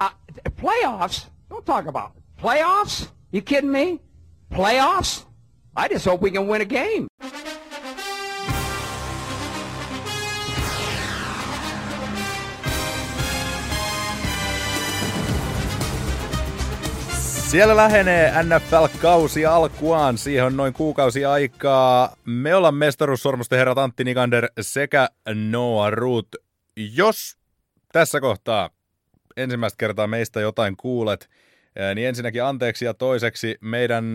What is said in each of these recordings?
Uh, playoffs? Don't talk about it. playoffs. You kidding me? Playoffs? I just hope we can win a game. Siellä lähenee NFL-kausi alkuaan. Siihen on noin kuukausi aikaa. Me ollaan mestaruussormusten herrat Antti Nikander sekä Noah Root. Jos tässä kohtaa ensimmäistä kertaa meistä jotain kuulet, niin ensinnäkin anteeksi ja toiseksi meidän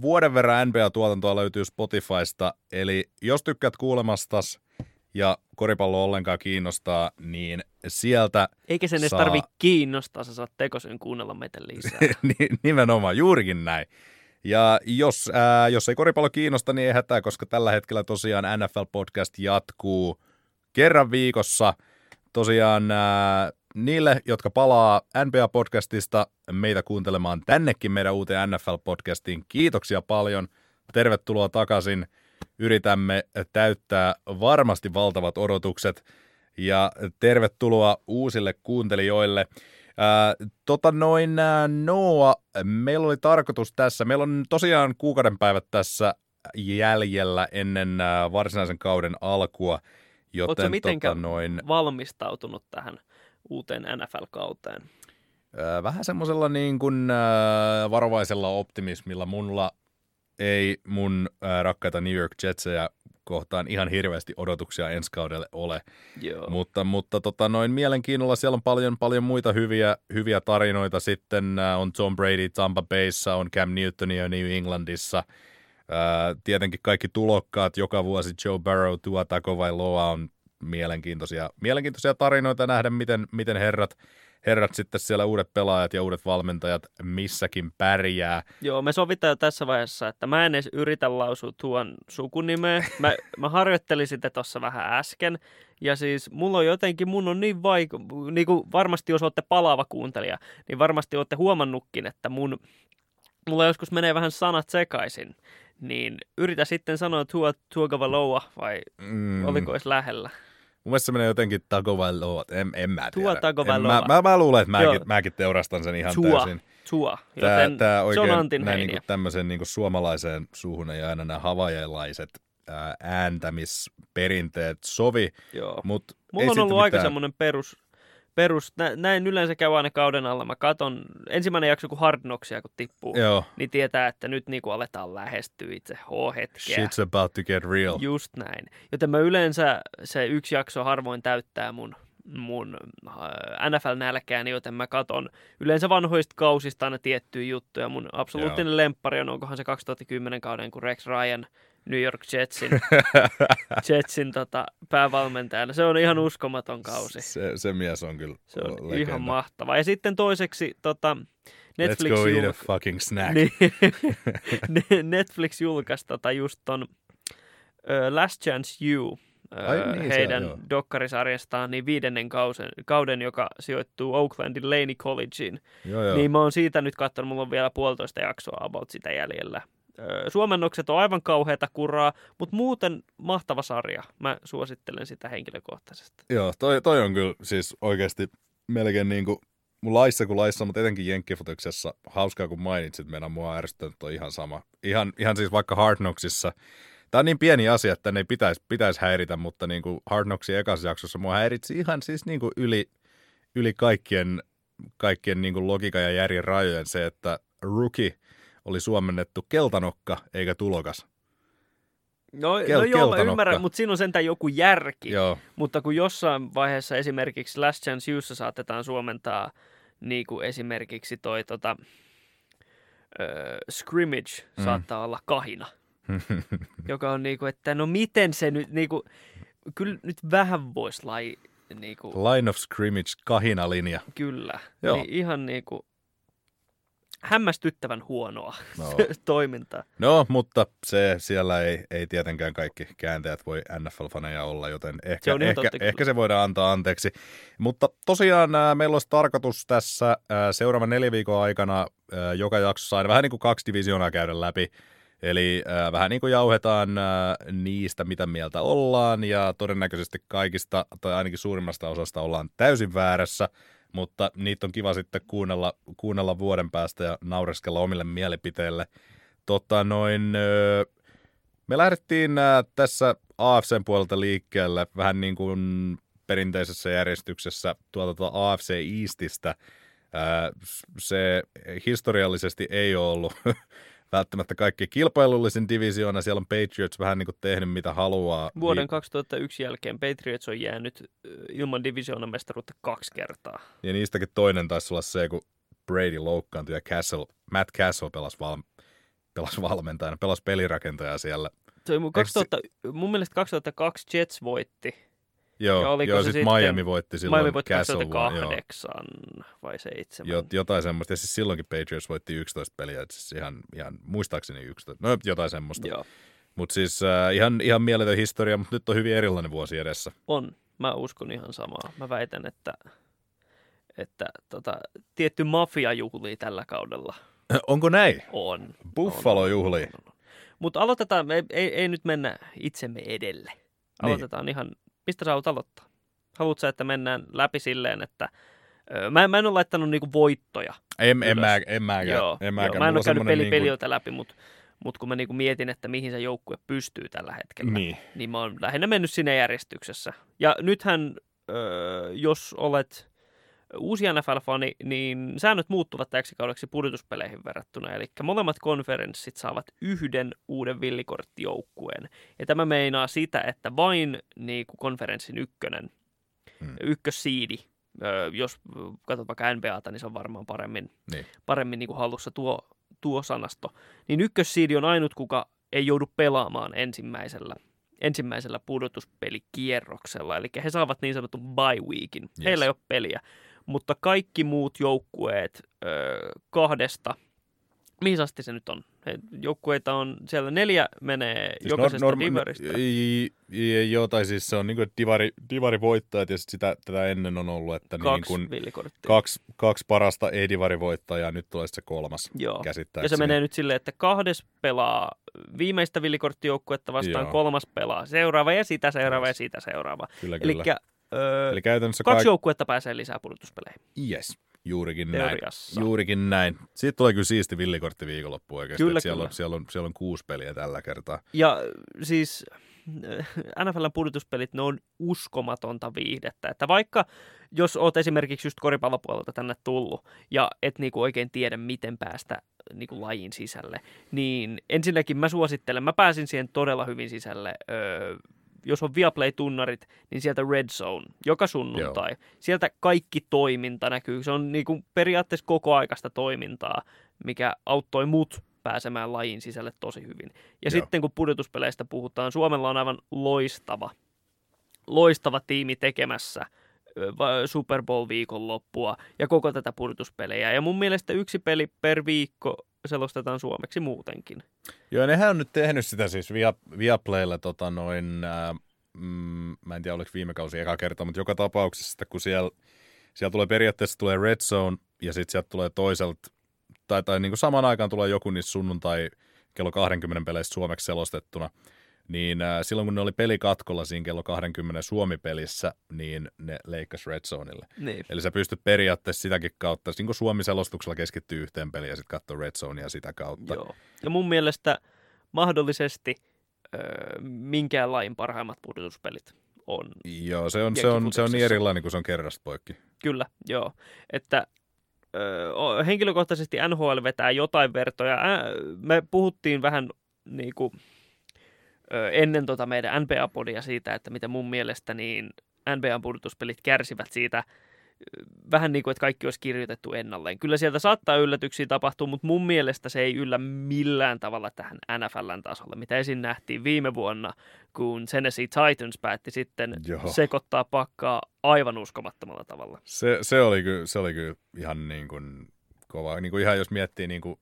vuoden verran NBA-tuotantoa löytyy Spotifysta. Eli jos tykkäät kuulemastas ja koripallo ollenkaan kiinnostaa, niin sieltä Eikä sen edes saa... tarvi kiinnostaa, sä saat tekosen kuunnella meitä lisää. Nimenomaan, juurikin näin. Ja jos, ää, jos ei koripallo kiinnosta, niin ei hätää, koska tällä hetkellä tosiaan NFL-podcast jatkuu kerran viikossa. Tosiaan ää, niille, jotka palaa NBA-podcastista meitä kuuntelemaan tännekin meidän uuteen NFL-podcastiin, kiitoksia paljon. Tervetuloa takaisin. Yritämme täyttää varmasti valtavat odotukset ja tervetuloa uusille kuuntelijoille. Ää, tota noin, ää, Noa, meillä oli tarkoitus tässä, meillä on tosiaan kuukauden päivät tässä jäljellä ennen ää, varsinaisen kauden alkua, joten Oletko mitenkään tota noin, valmistautunut tähän uuteen NFL-kauteen? ää, vähän semmoisella niin kuin ää, varovaisella optimismilla mulla ei mun ää, rakkaita New York Jetsejä kohtaan ihan hirveästi odotuksia ensi kaudelle ole. Joo. Mutta, mutta tota, noin mielenkiinnolla siellä on paljon, paljon muita hyviä, hyviä tarinoita. Sitten äh, on Tom Brady Tampa Bayssa, on Cam Newtonia New Englandissa. Äh, tietenkin kaikki tulokkaat joka vuosi Joe Burrow, Tua Tagovailoa on mielenkiintoisia, mielenkiintoisia tarinoita nähdä, miten, miten herrat, herrat sitten siellä uudet pelaajat ja uudet valmentajat missäkin pärjää. Joo, me sovitaan jo tässä vaiheessa, että mä en edes yritä lausua tuon sukunimeä. Mä, mä harjoittelin sitä tuossa vähän äsken. Ja siis mulla on jotenkin, mun on niin vaikea, niin kuin varmasti jos olette palaava kuuntelija, niin varmasti olette huomannutkin, että mun, mulla joskus menee vähän sanat sekaisin. Niin yritä sitten sanoa tuo Tuogavaloa vai Mm. oliko edes lähellä? Mun mielestä se menee jotenkin Tagovailoa, en, en mä tiedä. Tuo Tagovailoa. En Mä, mä, mä luulen, että mäkin, mäkin teurastan sen ihan Tua, täysin. tua. Tää, Joten tää se on oikein Antin näin niinku tämmöiseen niinku suomalaiseen suuhun ei aina nämä havajalaiset ää, ääntämisperinteet sovi, Joo. mutta Mulla on ollut aika semmoinen perus, perus nä, näin yleensä käy aina kauden alla. Mä katon ensimmäinen jakso, kun Hard Knocksia kun tippuu, Joo, niin tietää, että nyt niinku aletaan lähestyä itse H-hetkeä. shit's about to get real. Just näin. Joten mä yleensä se yksi jakso harvoin täyttää mun, mun äh, NFL-nälkääni, joten mä katon yleensä vanhoista kausista aina tiettyjä juttuja. Mun absoluuttinen Joo. lemppari on, onkohan se 2010 kauden, kun Rex Ryan New York Jetsin, Jetsin tota, päävalmentajana. Se on ihan uskomaton kausi. Se, se mies on kyllä Se on legenda. ihan mahtava. Ja sitten toiseksi tota, Netflix, Let's go eat a fucking snack. niin, Ne- Netflix julkaisi tota just ton uh, Last Chance You, Ai niin, se- heidän joo. dokkarisarjastaan, niin viidennen kausen, kauden, joka sijoittuu Oaklandin Laney Collegeen. Joo, joo. Niin mä oon siitä nyt katsonut, mulla on vielä puolitoista jaksoa about sitä jäljellä. Suomennokset on aivan kauheata kuraa, mutta muuten mahtava sarja. Mä suosittelen sitä henkilökohtaisesti. Joo, toi, toi on kyllä siis oikeasti melkein niin kuin mun laissa kuin laissa, mutta etenkin Jenkkifutuksessa hauskaa kun mainitsit, meidän mua ärsyttänyt toi ihan sama. Ihan, ihan siis vaikka Hard Knocksissa, Tämä on niin pieni asia, että ne pitäisi, pitäisi häiritä, mutta niin kuin Hard Knocksin ekassa jaksossa mua häiritsi ihan siis niin kuin yli, yli kaikkien, kaikkien niin kuin logiikan ja järjen rajojen se, että rookie oli suomennettu keltanokka eikä tulokas. No, Kel- no joo, mä ymmärrän, mutta siinä on sentään joku järki. Joo, Mutta kun jossain vaiheessa esimerkiksi Last Chance Youssa saatetaan suomentaa niin kuin esimerkiksi toi tota, ö, scrimmage Mm. saattaa olla kahina. joka on niinku, että no miten se nyt, niinku, kyllä nyt vähän voisi lai, niinku, line of scrimmage, kahinalinja. kyllä. Joo. Niin ihan niinku hämmästyttävän huonoa No. toimintaa. No, mutta se siellä ei, ei tietenkään kaikki kääntäjät voi NFL-faneja olla, joten ehkä, Se on ehkä, totta ehkä se voidaan antaa anteeksi. Mutta tosiaan ää, meillä olisi tarkoitus tässä ää, seuraavan neljä viikon aikana ää, joka jaksossa aina vähän niin kuin kaksi divisioonaa käydä läpi. Eli ää, vähän niin kuin jauhetaan ää, niistä, mitä mieltä ollaan, ja todennäköisesti kaikista, tai ainakin suurimmasta osasta ollaan täysin väärässä. Mutta niitä on kiva sitten kuunnella, kuunnella vuoden päästä ja naureskella omille mielipiteille. Tota noin, öö, me lähdettiin äh, tässä AFCn puolelta liikkeelle vähän niin kuin perinteisessä järjestyksessä tuolta tuota AFC Eastistä. Äh, se historiallisesti ei ole ollut välttämättä kaikki kilpailullisin divisioona. Siellä on Patriots vähän niin kuin tehnyt mitä haluaa. Vuoden 2001 jälkeen Patriots on jäänyt ilman divisioonan mestaruutta kaksi kertaa. Ja niistäkin toinen taisi olla se, kun Brady loukkaantui ja Castle, Matt Castle pelasi, val, pelasi valmentajana, pelasi pelirakentaja siellä. Se oli mun, 2000, mun mielestä 2002 Jets voitti Joo, ja oliko joo sit sitten, Miami voitti silloin Miami voitti Castle 2008 vai 7. Jot, jotain semmoista. Ja siis silloinkin Patriots voitti 11 peliä. Siis ihan, ihan, muistaakseni 11. No jotain semmoista. Joo. Mutta siis äh, ihan, ihan mieletön historia, mutta nyt on hyvin erilainen vuosi edessä. On. Mä uskon ihan samaa. Mä väitän, että, että tota, tietty mafia juhlii tällä kaudella. Onko näin? On. Buffalo juhlii. Mutta aloitetaan, ei, ei, ei nyt mennä itsemme edelle. Niin. Aloitetaan niin. ihan mistä sä haluat aloittaa? Haluatko että mennään läpi silleen, että Mä, mä en ole laittanut niinku voittoja. En, en, mä, en mäkään. Joo, en mäkään. Joo, mä en ole käynyt peli, niinku... peliltä läpi, mutta mut kun mä niinku mietin, että mihin se joukkue pystyy tällä hetkellä, niin, niin mä oon lähinnä mennyt sinne järjestyksessä. Ja nythän, öö, jos olet uusi NFL-fani, niin säännöt muuttuvat täksi kaudeksi pudotuspeleihin verrattuna. Eli molemmat konferenssit saavat yhden uuden villikorttijoukkueen. Ja tämä meinaa sitä, että vain niin kuin konferenssin ykkönen, hmm. ykkössiidi, jos katsot vaikka NBAta, niin se on varmaan paremmin, niin. paremmin niin kuin hallussa tuo, tuo sanasto. Niin ykkössiidi on ainut, kuka ei joudu pelaamaan ensimmäisellä ensimmäisellä pudotuspelikierroksella. Eli he saavat niin sanotun bye weekin. Yes. Heillä ei ole peliä mutta kaikki muut joukkueet ö, kahdesta, mihin asti se nyt on? Joukkueita on, siellä neljä menee siis jokaisesta norm, divarista. Joo, tai siis se on niin kuin divari, divari voittajat ja sitä tätä ennen on ollut, että kaksi, niin kuin kaksi, kaksi parasta ei-divari voittajaa, nyt tulee se kolmas Joo. Ja se menee nyt silleen, että kahdes pelaa viimeistä villikorttijoukkuetta vastaan, Joo. kolmas pelaa seuraava ja sitä seuraava ja sitä seuraava. Kyllä, kyllä. Öö, Eli käytännössä kaksi kaik... joukkuetta pääsee lisää pudotuspeleihin. Yes, juurikin Teoriassa. näin. Juurikin näin. Siitä tulee kyllä siisti villikortti viikonloppu oikeasti. Kyllä, siellä, On, siellä, on, siellä on kuusi peliä tällä kertaa. Ja siis äh, NFLn pudotuspelit, ne on uskomatonta viihdettä. Että vaikka jos oot esimerkiksi just koripallopuolelta tänne tullut ja et niinku oikein tiedä, miten päästä niinku lajin sisälle, niin ensinnäkin mä suosittelen, mä pääsin siihen todella hyvin sisälle öö, jos on Viaplay-tunnarit, niin sieltä Red Zone, joka sunnuntai. Joo. Sieltä kaikki toiminta näkyy. Se on niin kuin periaatteessa koko aikaista toimintaa, mikä auttoi mut pääsemään lajin sisälle tosi hyvin. Ja Joo. sitten kun pudotuspeleistä puhutaan, Suomella on aivan loistava, loistava tiimi tekemässä Super Bowl viikonloppua ja koko tätä pudotuspelejä. Ja mun mielestä yksi peli per viikko selostetaan suomeksi muutenkin. Joo, nehän on nyt tehnyt sitä siis via, Viaplaylla tota noin, äh, mm, mä en tiedä oliko viime kausi eka kerta, mutta joka tapauksessa, kun siellä, siellä tulee periaatteessa tulee Red Zone ja sitten sieltä tulee toiselta, tai, tai niin kuin samaan aikaan tulee joku niistä sunnuntai kello 20 peleistä suomeksi selostettuna, niin äh, silloin kun ne oli pelikatkolla siinä kello 20 Suomi-pelissä, niin ne leikkasi Red Zoneille. Niin. Eli sä pystyt periaatteessa sitäkin kautta, niin kuin Suomi-selostuksella keskittyy yhteen peliin ja sitten katsoa Red Zonea sitä kautta. Joo. Ja mun mielestä mahdollisesti öö, minkään lain parhaimmat pudotuspelit on. Joo, se on, se on, se on niin erilainen kuin se on kerrasta poikki. Kyllä, joo. Että öö, henkilökohtaisesti NHL vetää jotain vertoja. me puhuttiin vähän niin kuin ennen tota meidän NBA-podia siitä, että mitä mun mielestä niin NBA-pudotuspelit kärsivät siitä vähän niin kuin, että kaikki olisi kirjoitettu ennalleen. Kyllä sieltä saattaa yllätyksiä tapahtua, mutta mun mielestä se ei yllä millään tavalla tähän NFLn tasolle, mitä esin nähtiin viime vuonna, kun Tennessee Titans päätti sitten Joo. sekoittaa pakkaa aivan uskomattomalla tavalla. Se, se, oli, kyllä, se oli kyllä ihan niin kuin kova. Niin kuin ihan jos miettii niin kuin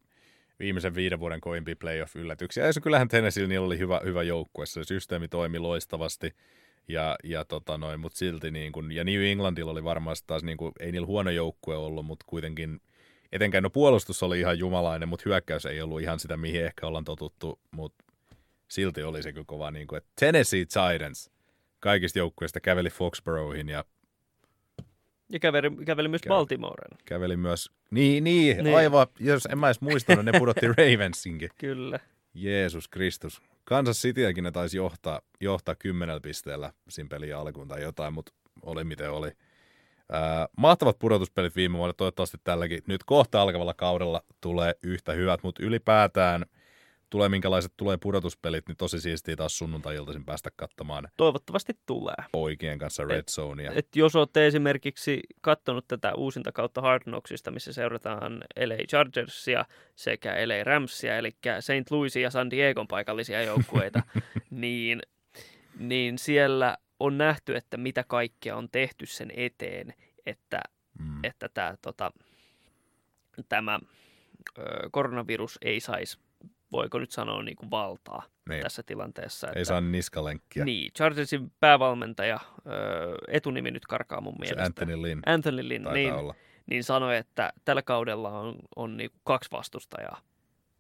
viimeisen viiden vuoden koimpia playoff-yllätyksiä. Ja se kyllähän Tennessee niillä oli hyvä, hyvä joukkue, se systeemi toimi loistavasti. Ja, ja tota noin, mutta silti niin kun, ja New Englandilla oli varmasti taas, niin kun, ei niillä huono joukkue ollut, mutta kuitenkin, etenkään no puolustus oli ihan jumalainen, mutta hyökkäys ei ollut ihan sitä, mihin ehkä ollaan totuttu, mutta silti oli se kyllä kova, niin kuin, että Tennessee Titans kaikista joukkueista käveli Foxboroughin ja Ja käveli, käveli myös Baltimoren. Käveli myös, niin, niin, Niin. niin. aivan, jos en mä edes muistanut, ne pudotti Ravensinkin. Kyllä. Jeesus Kristus. Kansas Cityäkin ne taisi johtaa, johtaa kymmenellä pisteellä siinä pelin alkuun tai jotain, mutta oli miten oli. Ää, mahtavat pudotuspelit viime vuonna, toivottavasti tälläkin nyt kohta alkavalla kaudella tulee yhtä hyvät, mutta ylipäätään tulee minkälaiset tulee pudotuspelit, niin tosi siistiä taas sunnuntai-iltaisin päästä katsomaan Toivottavasti tulee. poikien kanssa Red Zonea. Et jos olette esimerkiksi katsonut tätä uusinta kautta Hard Knocksista, missä seurataan LA Chargersia sekä LA Ramsia, eli St. Louisin ja San Diegon paikallisia joukkueita, niin, niin siellä on nähty, että mitä kaikkea on tehty sen eteen, että, Mm. että tämä, tota, tämä ö, koronavirus ei saisi, voiko nyt sanoa, niin kuin valtaa Niin. tässä tilanteessa. Ei saa niskalenkkiä. Niin, Chargersin päävalmentaja, etunimi nyt karkaa mun Se mielestä. Anthony Lynn Anthony Lynn, taitaa niin, olla. niin sanoi, että tällä kaudella on, on niin kaksi vastustajaa.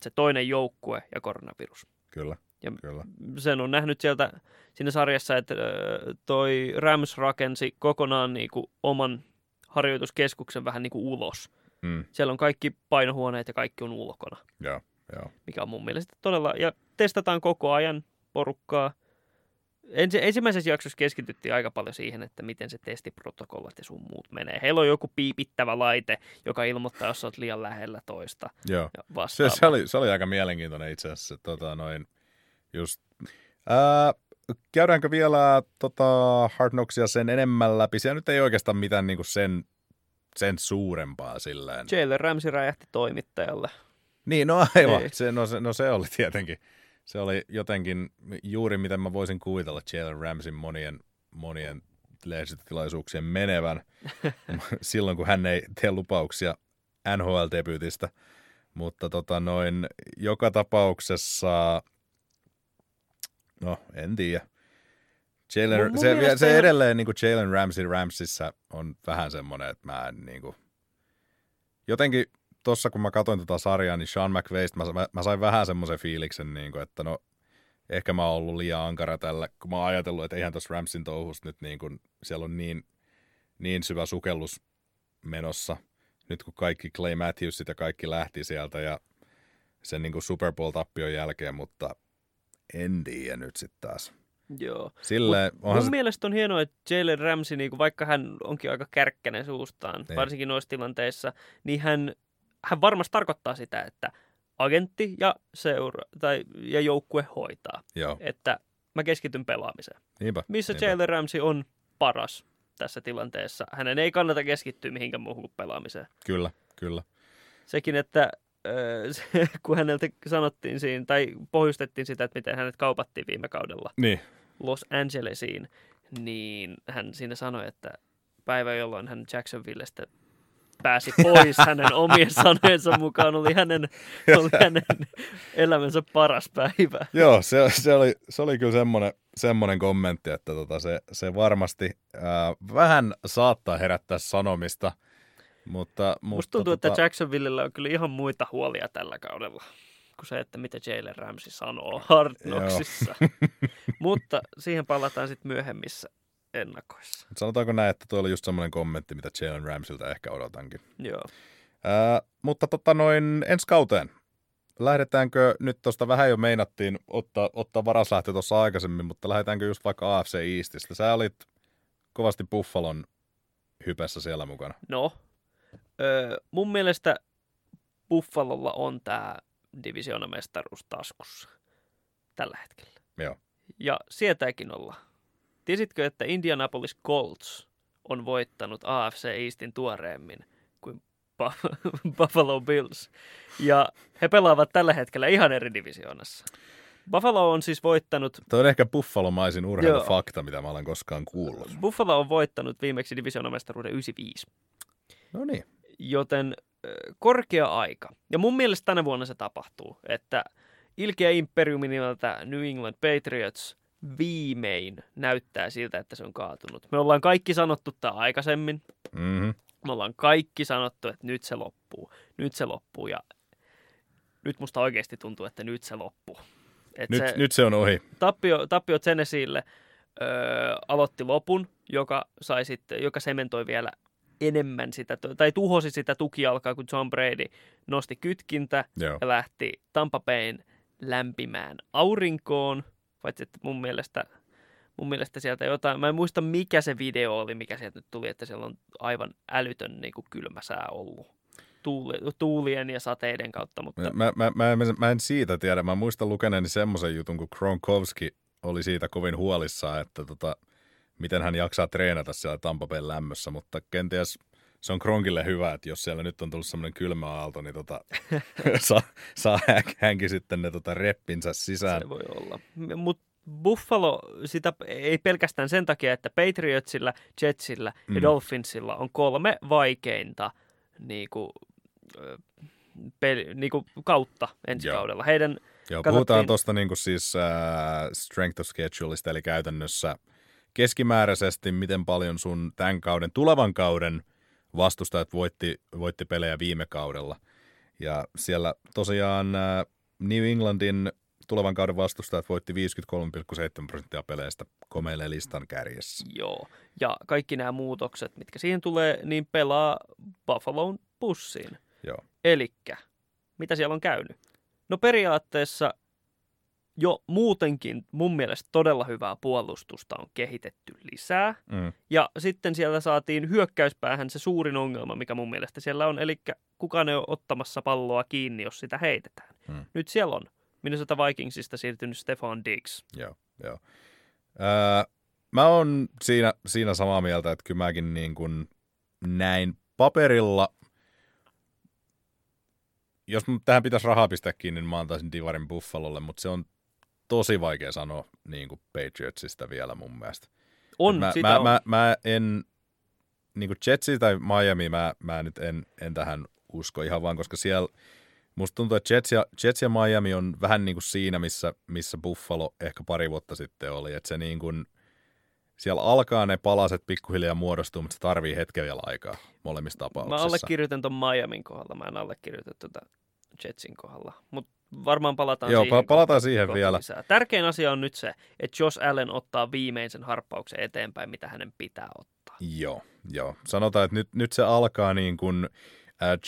Se toinen joukkue ja koronavirus. Kyllä, Ja kyllä. sen on nähnyt sieltä siinä sarjassa, että toi Rams rakensi kokonaan niin kuin oman harjoituskeskuksen vähän niin kuin ulos. Mm. Siellä on kaikki painohuoneet ja kaikki on ulkona, Joo, joo. mikä on mun mielestä todella... Ja testataan koko ajan porukkaa. Ensi, ensimmäisessä jaksossa keskityttiin aika paljon siihen, että miten se testiprotokollat ja sun muut menee. Heillä on joku piipittävä laite, joka ilmoittaa, jos olet liian lähellä toista. joo. Ja Se, se, oli, se oli aika mielenkiintoinen itse asiassa. Tota, noin, just. Ää, käydäänkö vielä tota, Hard Knocksia sen enemmän läpi? Siellä nyt ei oikeastaan mitään niin kuin sen, sen suurempaa silleen. Jalen Ramsey räjähti toimittajalle. Niin, no aivan. Niin. Se, no, se, no se oli tietenkin. Se oli jotenkin juuri miten mä voisin kuvitella Jalen Ramsin monien, monien lehdistötilaisuuksien menevän silloin, kun hän ei tee lupauksia NHL-debyytistä. Mutta tota noin, joka tapauksessa, no en tiedä. Jalen, Mun- mun se, mielestä se edelleen niin kuin Jalen Ramsey Ramsissa on vähän semmoinen, että mä en niin kuin, jotenkin tuossa kun mä katsoin tota sarjaa, niin Sean McVaystä mä, mä, mä sain vähän semmoisen fiiliksen, niin kuin, että no ehkä mä oon ollut liian ankara tällä, kun mä oon ajatellut, että eihän tuossa Ramsin touhusta nyt niin kuin, siellä on niin, niin syvä sukellus menossa, nyt kun kaikki Clay Matthewsit ja kaikki lähti sieltä ja sen niin kuin Super Bowl-tappion jälkeen, mutta en tiedä nyt sitten taas. Joo. Silleen, onhan Mun se, mielestä on hienoa, että Jalen Ramsey, niin vaikka hän onkin aika kärkkäinen suustaan, Niin. varsinkin noissa tilanteissa, niin hän, hän varmasti tarkoittaa sitä, että agentti ja, seura, tai, ja joukkue hoitaa. joo, Että mä keskityn pelaamiseen. niinpä. Missä niinpä. Jalen Ramsey on paras tässä tilanteessa. Hänen ei kannata keskittyä mihinkään muuhun kuin pelaamiseen. Kyllä, kyllä. Sekin, että se, kun häneltä sanottiin siinä, tai pohjustettiin sitä, että miten hänet kaupattiin viime kaudella Niin, Los Angelesiin, niin hän siinä sanoi, että päivä, jolloin hän Jacksonvillestä pääsi pois hänen omien sanojensa mukaan, oli hänen, oli hänen elämänsä paras päivä. Joo, se, se, oli, se oli kyllä semmoinen, semmoinen kommentti, että tota se, se varmasti ää, vähän saattaa herättää sanomista, mutta... Musta mutta tuntuu, tota, että Jacksonvillellä on kyllä ihan muita huolia tällä kaudella kuin se, että mitä Jalen Ramsey sanoo Hard. Knocksissa. Mutta siihen palataan sitten myöhemmissä ennakoissa. Sanotaanko näin, että tuo oli just semmoinen kommentti, mitä Jalen Ramsilta ehkä odotankin. Joo. Ää, mutta tota noin ensi kauteen. Lähdetäänkö, nyt tuosta vähän jo meinattiin ottaa, ottaa varaslähtö tuossa aikaisemmin, mutta lähdetäänkö just vaikka AFC Eastistä? Sä olit kovasti Buffalon hypessä siellä mukana. No, öö, mun mielestä Buffalolla on tämä divisioonamestaruus taskussa tällä hetkellä. Joo. Ja sietääkin olla. Tiesitkö, että Indianapolis Colts on voittanut AFC Eastin tuoreemmin kuin Buff- Buffalo Bills? Ja he pelaavat tällä hetkellä ihan eri divisioonassa. Buffalo on siis voittanut, Tuo on ehkä buffalomaisin urheilufakta, mitä mä olen koskaan kuullut. Buffalo on voittanut viimeksi divisioonamestaruuden 95. No niin. Joten korkea aika. Ja mun mielestä tänä vuonna se tapahtuu, että ilkeä imperiumi nimeltä New England Patriots viimein näyttää siltä, että se on kaatunut. Me ollaan kaikki sanottu tämä aikaisemmin. Mm-hmm. Me ollaan kaikki sanottu, että nyt se loppuu. Nyt se loppuu ja nyt musta oikeasti tuntuu, että nyt se loppuu. Et Nyt, se nyt se on ohi. tappio, tappio Tennesseelle öö, aloitti lopun, joka, sai sitten, joka sementoi vielä enemmän sitä, tai tuhosi sitä tukialkaa, kun John Brady nosti kytkintä Joo. ja lähti Tampa Bayn lämpimään aurinkoon, paitsi että mun mielestä, mun mielestä sieltä jotain, mä en muista mikä se video oli, mikä sieltä nyt tuli, että siellä on aivan älytön niin kuin kylmä sää ollut tuuli, tuulien ja sateiden kautta, mutta Mä, mä, mä, en, mä en siitä tiedä. Mä muistan lukeneeni semmoisen jutun, kun Kronkowski oli siitä kovin huolissaan, että tota, miten hän jaksaa treenata siellä Tampa Bayn lämmössä, mutta kenties se on Kronkille hyvä, että jos siellä nyt on tullut semmoinen kylmä aalto, niin tota, saa, saa hänkin sitten ne tota reppinsä sisään. Se voi olla. Mutta Buffalo sitä ei pelkästään sen takia, että Patriotsilla, Jetsillä ja Mm. Dolphinsilla on kolme vaikeinta niin kuin, peli, niin kuin kautta ensi Joo. kaudella. Heidän Joo, Katsottiin- puhutaan tuosta niinku siis äh, strength of scheduleista, eli käytännössä keskimääräisesti, miten paljon sun tämän kauden, tulevan kauden vastustajat voitti, voitti pelejä viime kaudella. Ja siellä tosiaan äh, New Englandin tulevan kauden vastustajat voitti 53,7 prosenttia peleistä komeille listan kärjessä. Joo. Ja kaikki nämä muutokset, mitkä siihen tulee, niin pelaa Buffaloon pussiin. Joo. Elikkä, mitä siellä on käynyt? No periaatteessa jo muutenkin mun mielestä todella hyvää puolustusta on kehitetty lisää. Mm. Ja sitten siellä saatiin hyökkäyspäähän se suurin ongelma, mikä mun mielestä siellä on, eli kukaan ei ole ottamassa palloa kiinni, jos sitä heitetään. Hmm. Nyt siellä on Minnesota Vikingsista siirtynyt Stefan Diggs. Joo, joo. Öö, mä oon siinä, siinä samaa mieltä, että kyllä mäkin niin kuin näin paperilla, jos tähän pitäisi rahaa pistää kiinni, niin mä antaisin Divarin Buffalolle, mutta se on tosi vaikea sanoa niin kuin Patriotsista vielä mun mielestä. On, mä, sitä mä, on. Mä, mä en, niin kuin Jetsi tai Miami, mä, mä nyt en, en tähän usko ihan vaan, koska siellä musta tuntuu, että Jets ja, Jets ja Miami on vähän niin kuin siinä, missä, missä Buffalo ehkä pari vuotta sitten oli, että se niin kuin, siellä alkaa ne palaset pikkuhiljaa muodostua, mutta se tarvii hetken vielä aikaa molemmissa Mä tapauksissa. allekirjoitan ton Miamin kohdalla, mä en allekirjoita tuota Jetsin kohdalla. Mutta varmaan palataan Joo, siihen. pa- palataan siihen kohta vielä. Lisää. Tärkein asia on nyt se, että Josh Allen ottaa viimeisen harppauksen eteenpäin, mitä hänen pitää ottaa. Joo, joo. Sanotaan, että nyt, nyt se alkaa niin kuin,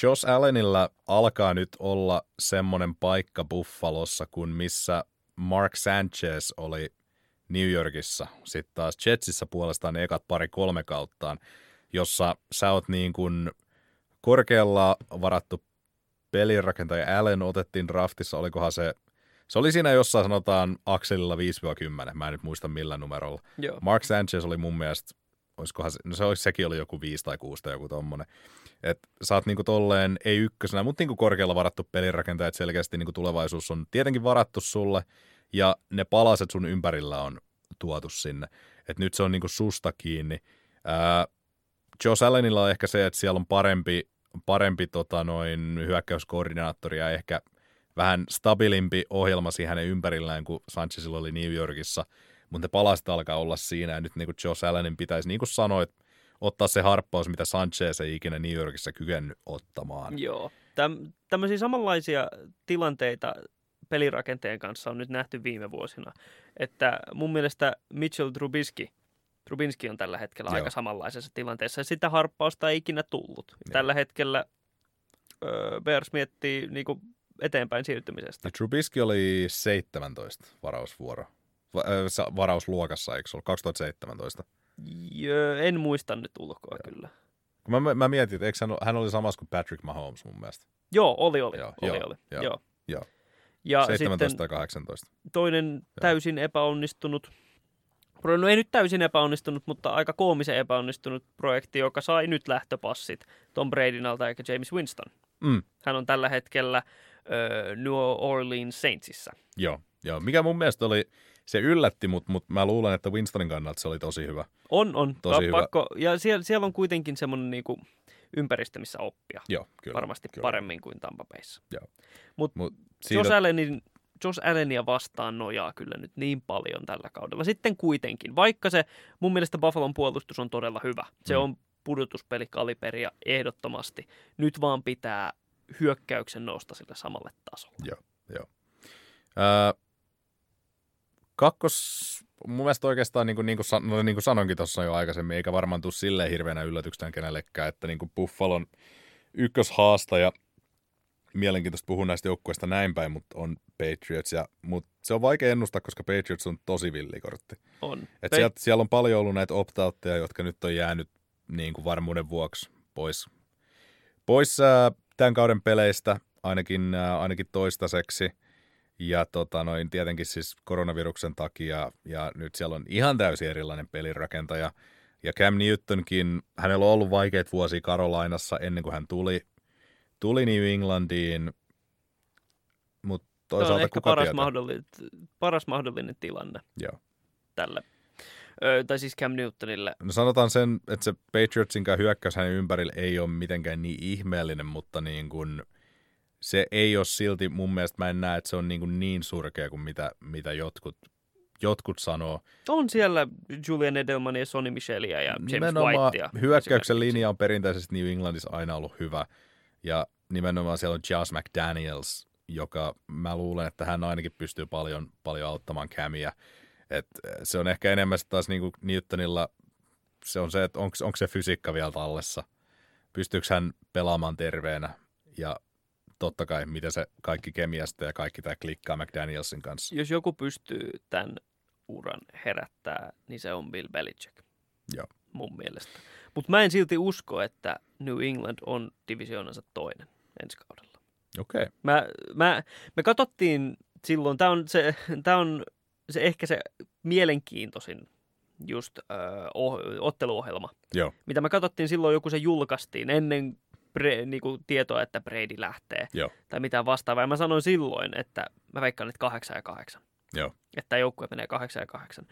Josh Allenilla alkaa nyt olla semmoinen paikka Buffalossa, kuin missä Mark Sanchez oli New Yorkissa. Sitten taas Jetsissä puolestaan ne ekat pari kolme kauttaan, jossa sä oot niin kuin korkealla varattu pelirakentaja Allen otettiin draftissa, olikohan se, se oli siinä jossain sanotaan akselilla 5-10, mä en nyt muista millä numerolla. Joo. Mark Sanchez oli mun mielestä, olisikohan se, no se olisi, sekin oli joku 5 tai 6 tai joku tommonen. Et sä oot niinku tolleen, ei ykkösenä, mutta niinku korkealla varattu pelirakentaja, että selkeästi niinku tulevaisuus on tietenkin varattu sulle, ja ne palaset sun ympärillä on tuotu sinne. Et nyt se on niinku susta kiinni. Ää, Josh Allenilla on ehkä se, että siellä on parempi, parempi tota noin, hyökkäyskoordinaattori ja ehkä vähän stabilimpi ohjelma siihen hänen ympärillään kuin Sanchezilla oli New Yorkissa, mutta ne palaset alkaa olla siinä, ja nyt niin kuin Josh Allenin pitäisi, niin kuin sanoit, ottaa se harppaus, mitä Sanchez ei ikinä New Yorkissa kykennyt ottamaan. Joo. Täm, tämmöisiä samanlaisia tilanteita pelirakenteen kanssa on nyt nähty viime vuosina. Että mun mielestä Mitchell Trubisky, Trubinski on tällä hetkellä Joo. aika samanlaisessa tilanteessa. Ja sitä harppausta ei ikinä tullut. Joo. Tällä hetkellä öö, Bears miettii niinku eteenpäin siirtymisestä. Ja Trubisky oli 17 varausvuoro. Va- varausluokassa, eikö se ollut 2017? Jö, en muista nyt ulkoa kyllä. Kun mä, mä mietin, että eikö hän, hän oli samassa kuin Patrick Mahomes mun mielestä. Joo, oli, oli. Joo, oli, joo, oli. joo, joo. joo. Ja 17 sitten tai 18. toinen täysin epäonnistunut, no ei nyt täysin epäonnistunut, mutta aika koomisen epäonnistunut projekti, joka sai nyt lähtöpassit Tom Bradyn alta eikä James Winston. Mm, Hän on tällä hetkellä ö, New Orleans Saintsissa. joo, joo. Mikä mun mielestä oli, se yllätti, mutta mut mä luulen, että Winstonin kannalta se oli tosi hyvä. On, on. Tosi hyvä. Pakko, ja siellä, siellä on kuitenkin semmoinen niinku ympäristö, missä oppia. Joo, kyllä. Varmasti kyllä. paremmin kuin Tampa Bayssa. Joo. Mut Mut Josh, siitä, Allenin, Josh Allenia vastaan nojaa kyllä nyt niin paljon tällä kaudella. Sitten kuitenkin, vaikka se mun mielestä Buffalon puolustus on todella hyvä. Se Mm. on pudotuspelikaliberiä ehdottomasti. Nyt vaan pitää hyökkäyksen nousta sille samalle tasolle. Joo, joo. Ää, kakkos, mun mielestä oikeastaan, niin kuin, niin kuin, no, niin kuin sanoinkin tuossa jo aikaisemmin, eikä varmaan tule silleen hirveänä yllätyksenä kenellekään, että niin kuin Buffalon ykköshaastaja, mielenkiintoista puhua näistä joukkueista näin päin, mutta on Patriots, ja, mutta se on vaikea ennustaa, koska Patriots on tosi villikortti. On. Et Pe- sieltä, siellä on paljon ollut näitä opt jotka nyt on jäänyt niin kuin varmuuden vuoksi pois, pois ää, tämän kauden peleistä, ainakin, ää, ainakin toistaiseksi. Ja tota, noin, tietenkin siis koronaviruksen takia, ja nyt siellä on ihan täysin erilainen pelirakentaja. Ja Cam Newtonkin, hänellä on ollut vaikeita vuosia Karolainassa ennen kuin hän tuli, tuli New Englandiin, mutta toisaalta on ehkä kuka paras, tietää. mahdollinen, paras mahdollinen tilanne Joo. tälle. Ö, tai siis Cam Newtonille. No sanotaan sen, että se Patriotsin hyökkäys hänen ympärillä ei ole mitenkään niin ihmeellinen, mutta niin kuin, se ei ole silti, mun mielestä mä en näe, että se on niin, kuin niin surkea kuin mitä, mitä jotkut, jotkut sanoo. On siellä Julian Edelman ja Sonny Michelia ja James nimenomaan Whitea. hyökkäyksen linja on perinteisesti New Englandissa aina ollut hyvä. Ja nimenomaan siellä on Josh McDaniels, joka mä luulen, että hän ainakin pystyy paljon, paljon auttamaan Camia. Et se on ehkä enemmän taas niin kuin Newtonilla, se on se, että onko se fysiikka vielä tallessa. Pystyykö hän pelaamaan terveenä ja totta kai, miten se kaikki kemiasta ja kaikki tämä klikkaa McDanielsin kanssa. Jos joku pystyy tämän uran herättää, niin se on Bill Belichick. Joo. Mun mielestä. Mutta mä en silti usko, että New England on divisioonansa toinen ensi kaudella. Okei, okay. Mä, mä, me katsottiin silloin, tämä on, se, tää on se ehkä se mielenkiintoisin just ö, oh, otteluohjelma, joo, mitä me katsottiin silloin, joku se julkaistiin ennen pre, niinku, tietoa, että Brady lähtee joo, tai mitään vastaavaa. Ja mä sanoin silloin, että mä veikkaan, että kahdeksan ja kahdeksan. joo. Että joukkue menee kahdeksan ja kahdeksan.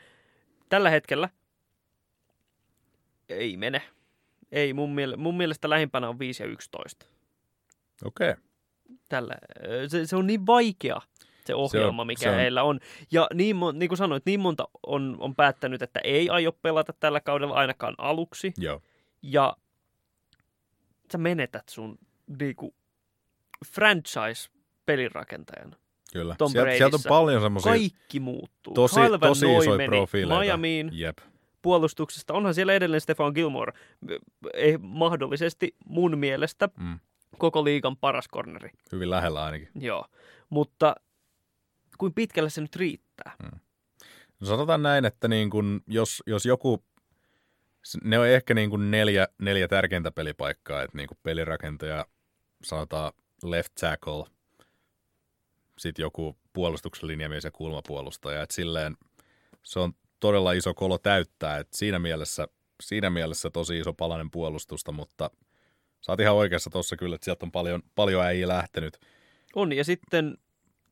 Tällä hetkellä ei mene. Ei, mun, miele- mun mielestä lähimpänä on 5 ja 11. Okei. Okay. Tällä, se, se on niin vaikea se ohjelma, on- mikä se on- heillä on. Ja niin, niin kuin sanoit, niin monta on, on päättänyt, että ei aio pelata tällä kaudella ainakaan aluksi. Joo, Ja sä menetät sun niinku, franchise-pelirakentajan. kyllä. Tom Sieltä, sieltä on paljon semmoisia Kaikki muuttuu. tosi, tosi isoja profiileita. Miamiin Jep, puolustuksesta. Onhan siellä edelleen Stefan Gilmore, ei mahdollisesti mun mielestä mm. koko liigan paras corneri. hyvin lähellä ainakin. Joo, mutta kuin pitkälle se nyt riittää? No sanotaan näin, että niin kun, jos, jos joku, ne on ehkä niin kun neljä, neljä tärkeintä pelipaikkaa, että niin pelirakentaja, sanotaan left tackle, sitten joku puolustuksen linjamies ja kulmapuolustaja, että silleen se on todella iso kolo täyttää, että siinä mielessä, siinä mielessä tosi iso palanen puolustusta, mutta sä oot ihan oikeassa tuossa kyllä, että sieltä on paljon, paljon äijä lähtenyt. On, ja sitten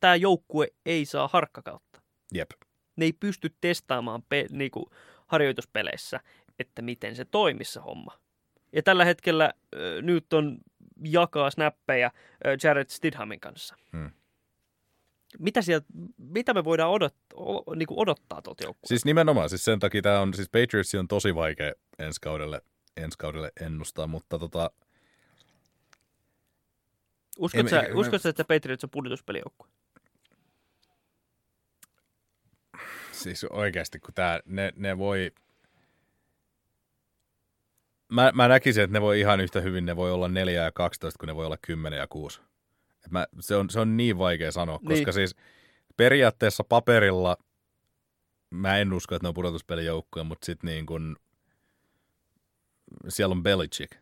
tämä joukkue ei saa harkkakautta. Jep, Ne ei pysty testaamaan pe- niinku harjoituspeleissä, että miten se toimissa homma. Ja tällä hetkellä äh, Newton jakaa snappeja äh, Jared Stidhamin kanssa. Hmm. Mitä, sieltä, mitä me voidaan odot, o, niinku odottaa tuolta joukkueelta? Siis nimenomaan, siis sen takia tämä on, siis Patriotsi on tosi vaikea ensi kaudelle, ensi kaudelle ennustaa, mutta tota, Uskot Emme- sä, emme- uskot sä, että Patriots on pudotuspelijoukkue? siis oikeasti kun tää, ne, ne voi, mä, mä näkisin, että ne voi ihan yhtä hyvin, ne voi olla 4 ja 12, kun ne voi olla 10 ja 6. Mä, se, on, se on niin vaikea sanoa, Niin. koska siis periaatteessa paperilla mä en usko, että ne on pudotuspelijoukkoja, mutta sitten niin kun, siellä on Belichick.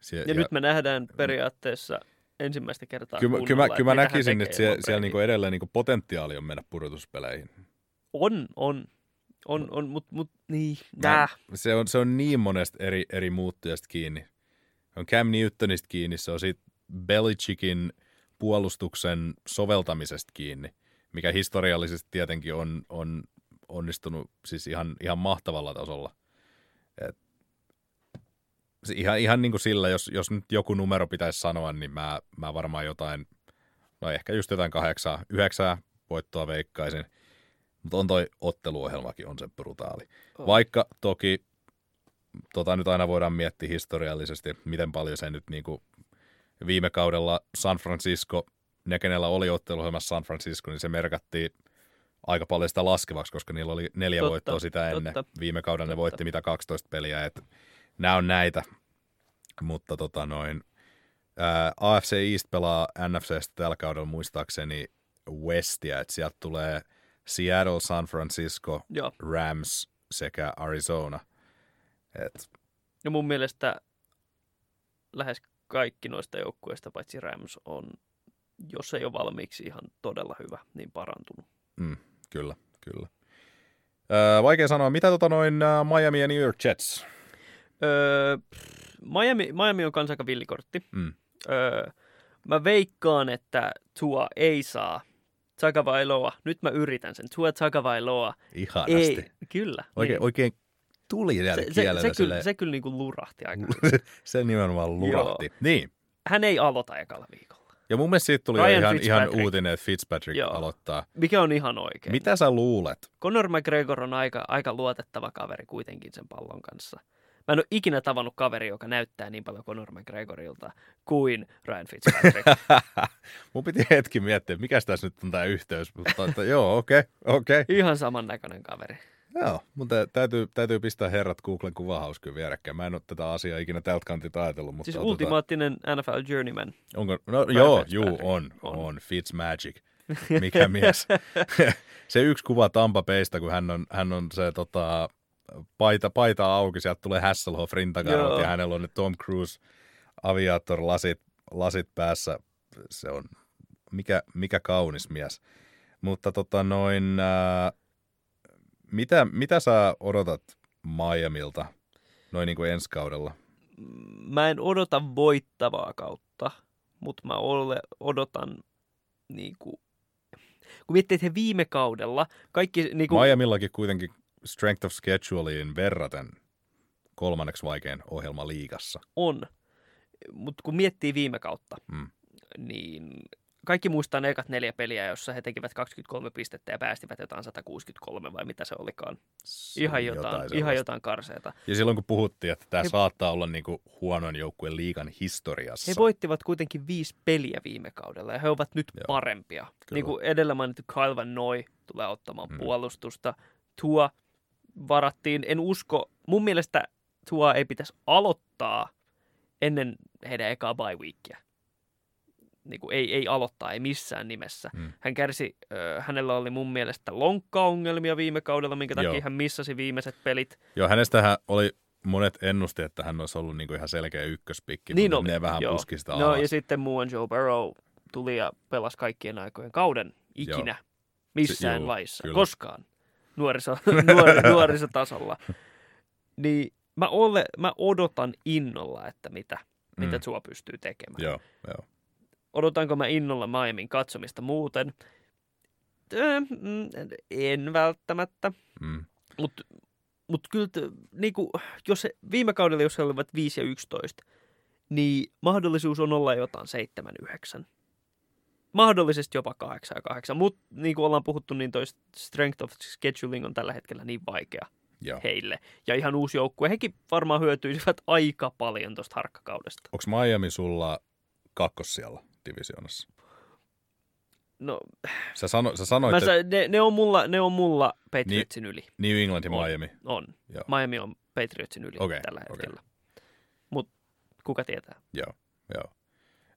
Sie- Ja, ja nyt me nähdään periaatteessa ensimmäistä kertaa Kyllä, kyllä, kyllä mä näkisin, että siellä, siellä niinku edelleen niinku potentiaali on mennä pudotuspeleihin. On, on. On, on, mutta mut, niin, Mä-. Se on, se on niin monesta eri, eri muuttujasta kiinni. On Cam Newtonista kiinni, se on siitä Belichickin puolustuksen soveltamisesta kiinni, mikä historiallisesti tietenkin on, on onnistunut siis ihan, ihan mahtavalla tasolla. Et, ihan, ihan niin kuin sillä, jos, jos nyt joku numero pitäisi sanoa, niin mä, mä varmaan jotain, no ehkä just jotain kahdeksaa, yhdeksää voittoa veikkaisin. Mutta on toi otteluohjelmakin on se brutaali. On. Vaikka toki tota nyt aina voidaan miettiä historiallisesti, miten paljon se nyt niin kuin viime kaudella San Francisco, ne kenellä oli otteluohjelmassa San Francisco, niin se merkattiin aika paljon sitä laskevaksi, koska niillä oli neljä Totta, voittoa sitä ennen. totta. Viime kaudella ne Totta. voitti mitä 12 peliä, että nämä on näitä. Mutta tota noin, ää, AFC East pelaa NFCstä tällä kaudella muistaakseni Westia, että sieltä tulee Seattle, San Francisco, Joo. Rams sekä Arizona. Et, Ja mun mielestä lähes kaikki noista joukkueista, paitsi Rams, on, jos ei ole valmiiksi ihan todella hyvä, niin parantunut. mm, kyllä, kyllä. Ää, vaikea sanoa, mitä tota noin Miami ja New York Jets? Öö, Miami, Miami on kans aika villikortti. Mm. Öö, mä veikkaan, että Tua ei saa Tagovailoa. Nyt mä yritän sen. Tua Tagovailoa. Ihanasti. Ei, kyllä. Oikein, niin. oikein tuli se, se, se, kyllä, se kyllä niin kuin lurahti aika. se nimenomaan lurahti. Niin. Hän ei aloita ekalla viikolla. Ja mun mielestä siitä tuli Ryan ihan, ihan uutinen, että Fitzpatrick Joo. aloittaa. Mikä on ihan oikein. Mitä sä luulet? Conor McGregor on aika, aika luotettava kaveri kuitenkin sen pallon kanssa. Mä en ole ikinä tavannut kaveri, joka näyttää niin paljon Conor McGregorilta kuin Ryan Fitzpatrick. mun piti hetki miettiä, mikä tässä nyt on tämä yhteys, mutta että, joo, okei, okay, okei. Okay. Ihan samannäköinen kaveri. Joo, mutta täytyy, täytyy pistää herrat Googlen kuvahauskyyn vierekkäin. Mä en ole tätä asiaa ikinä tältä kantilta ajatellut, mutta Siis tota, ultimaattinen NFL journeyman. onko, no joo, juu, on, on, On. on, Fitzmagic. Mikä mies. se yksi kuva Tampa Baysta, kun hän on, hän on se tota, paita, paita auki, sieltä tulee Hasselhoff rintakarvat ja hänellä on ne Tom Cruise aviator-lasit lasit päässä. Se on mikä, mikä kaunis mies. Mutta tota noin, ää, mitä, mitä sä odotat Miamilta noin niin kuin ensi kaudella? Mä en odota voittavaa kautta, mutta mä ole, odotan niin kuin, kun miettii, että he viime kaudella kaikki niin kuin, Miamillakin kuitenkin strength of scheduleiin verraten kolmanneksi vaikein ohjelma liigassa. on, mutta kun miettii viime kautta, Mm. niin kaikki muistaa ne ekat neljä peliä, jossa he tekivät 23 pistettä ja päästivät jotain 163 vai mitä se olikaan. Ihan jotain, ihan sellaista. jotain karseeta. Ja silloin kun puhuttiin, että tämä He- saattaa olla niin kuin huonoin joukkueen liigan historiassa. He voittivat kuitenkin viisi peliä viime kaudella ja he ovat nyt Joo, parempia. kyllä. Niin kuin edellä mainittu Kyle Van Noy tulee ottamaan Mm. mm. puolustusta. Tua varattiin, en usko, mun mielestä Tua ei pitäisi aloittaa ennen heidän ekaa bye weekia. Niin kuin ei, ei aloittaa, ei missään nimessä. Mm. Hän kärsi, äh, hänellä oli mun mielestä lonkkaongelmia viime kaudella, minkä takia Joo. hän missasi viimeiset pelit. Joo, hänestähän oli monet ennusti, että hän olisi ollut niin kuin ihan selkeä ykköspikki, Niin mutta ne vähän joo. puski sitä No alas. ja sitten muun Joe Burrow tuli ja pelasi kaikkien aikojen kauden ikinä. Missään joo, laissa. kyllä. Koskaan. Nuoriso, nuor, nuorisotasolla. Niin mä, ole, mä odotan innolla, että mitä, mm. mitä. Tua pystyy tekemään. Joo, joo. Odotanko mä innolla Miamin katsomista muuten? Öö, mm, en välttämättä. Mm. Mutta mut kyllä, niinku, jos viime kaudella, jos he olivat 5 ja 11, niin mahdollisuus on olla jotain 7-9. Mahdollisesti jopa 8 ja 8, mutta niin kuin ollaan puhuttu, niin toi strength of scheduling on tällä hetkellä niin vaikea joo. heille. Ja ihan uusi joukkue, hekin varmaan hyötyisivät aika paljon tuosta harkkakaudesta. Onko Miami sulla kakkossijalla divisioonassa? No, Sä, sano, sä sanoit, mä että sa, ne, ne, on mulla, ne on mulla Patriotsin yli. New England ja on. Miami. On. Joo. Miami on Patriotsin yli Okei, tällä hetkellä. Mutta kuka tietää? Joo, joo.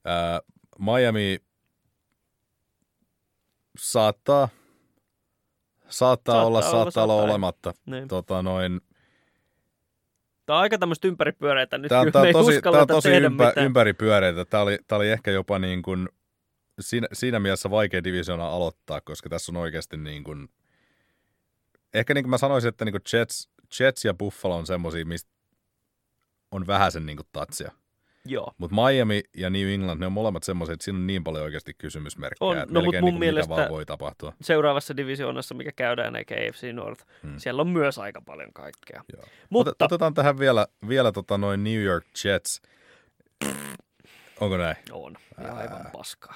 Ää, Miami saattaa, saattaa, Saattaa olla, olla, saattaa olla olematta. Niin. Tota noin, Tämä on aika tämmöistä ympäripyöreitä nyt, Tämä on, kyllä tää me on tosi, uskalleta on tosi ympä, mitään. ympäripyöreitä. Tämä oli, tää oli ehkä jopa niin kuin, siinä, siinä mielessä vaikea divisiona aloittaa, koska tässä on oikeasti niin kuin, ehkä niin kuin mä sanoisin, että niin kuin Jets, Jets ja Buffalo on semmoisia, mistä on vähäisen niin kuin tatsia. Joo. Mutta Miami ja New England, ne on molemmat semmoisia, että siinä on niin paljon oikeasti kysymysmerkkejä, On. että No, melkein mun niin kuin mitä mielestä- vaan voi tapahtua. Seuraavassa divisioonassa, mikä käydään, eikä AFC North, Hmm. siellä on myös aika paljon kaikkea. Joo. Mutta Ot- Otetaan tähän vielä, vielä tota noin New York Jets. Onko näin? on ja aivan paskaa.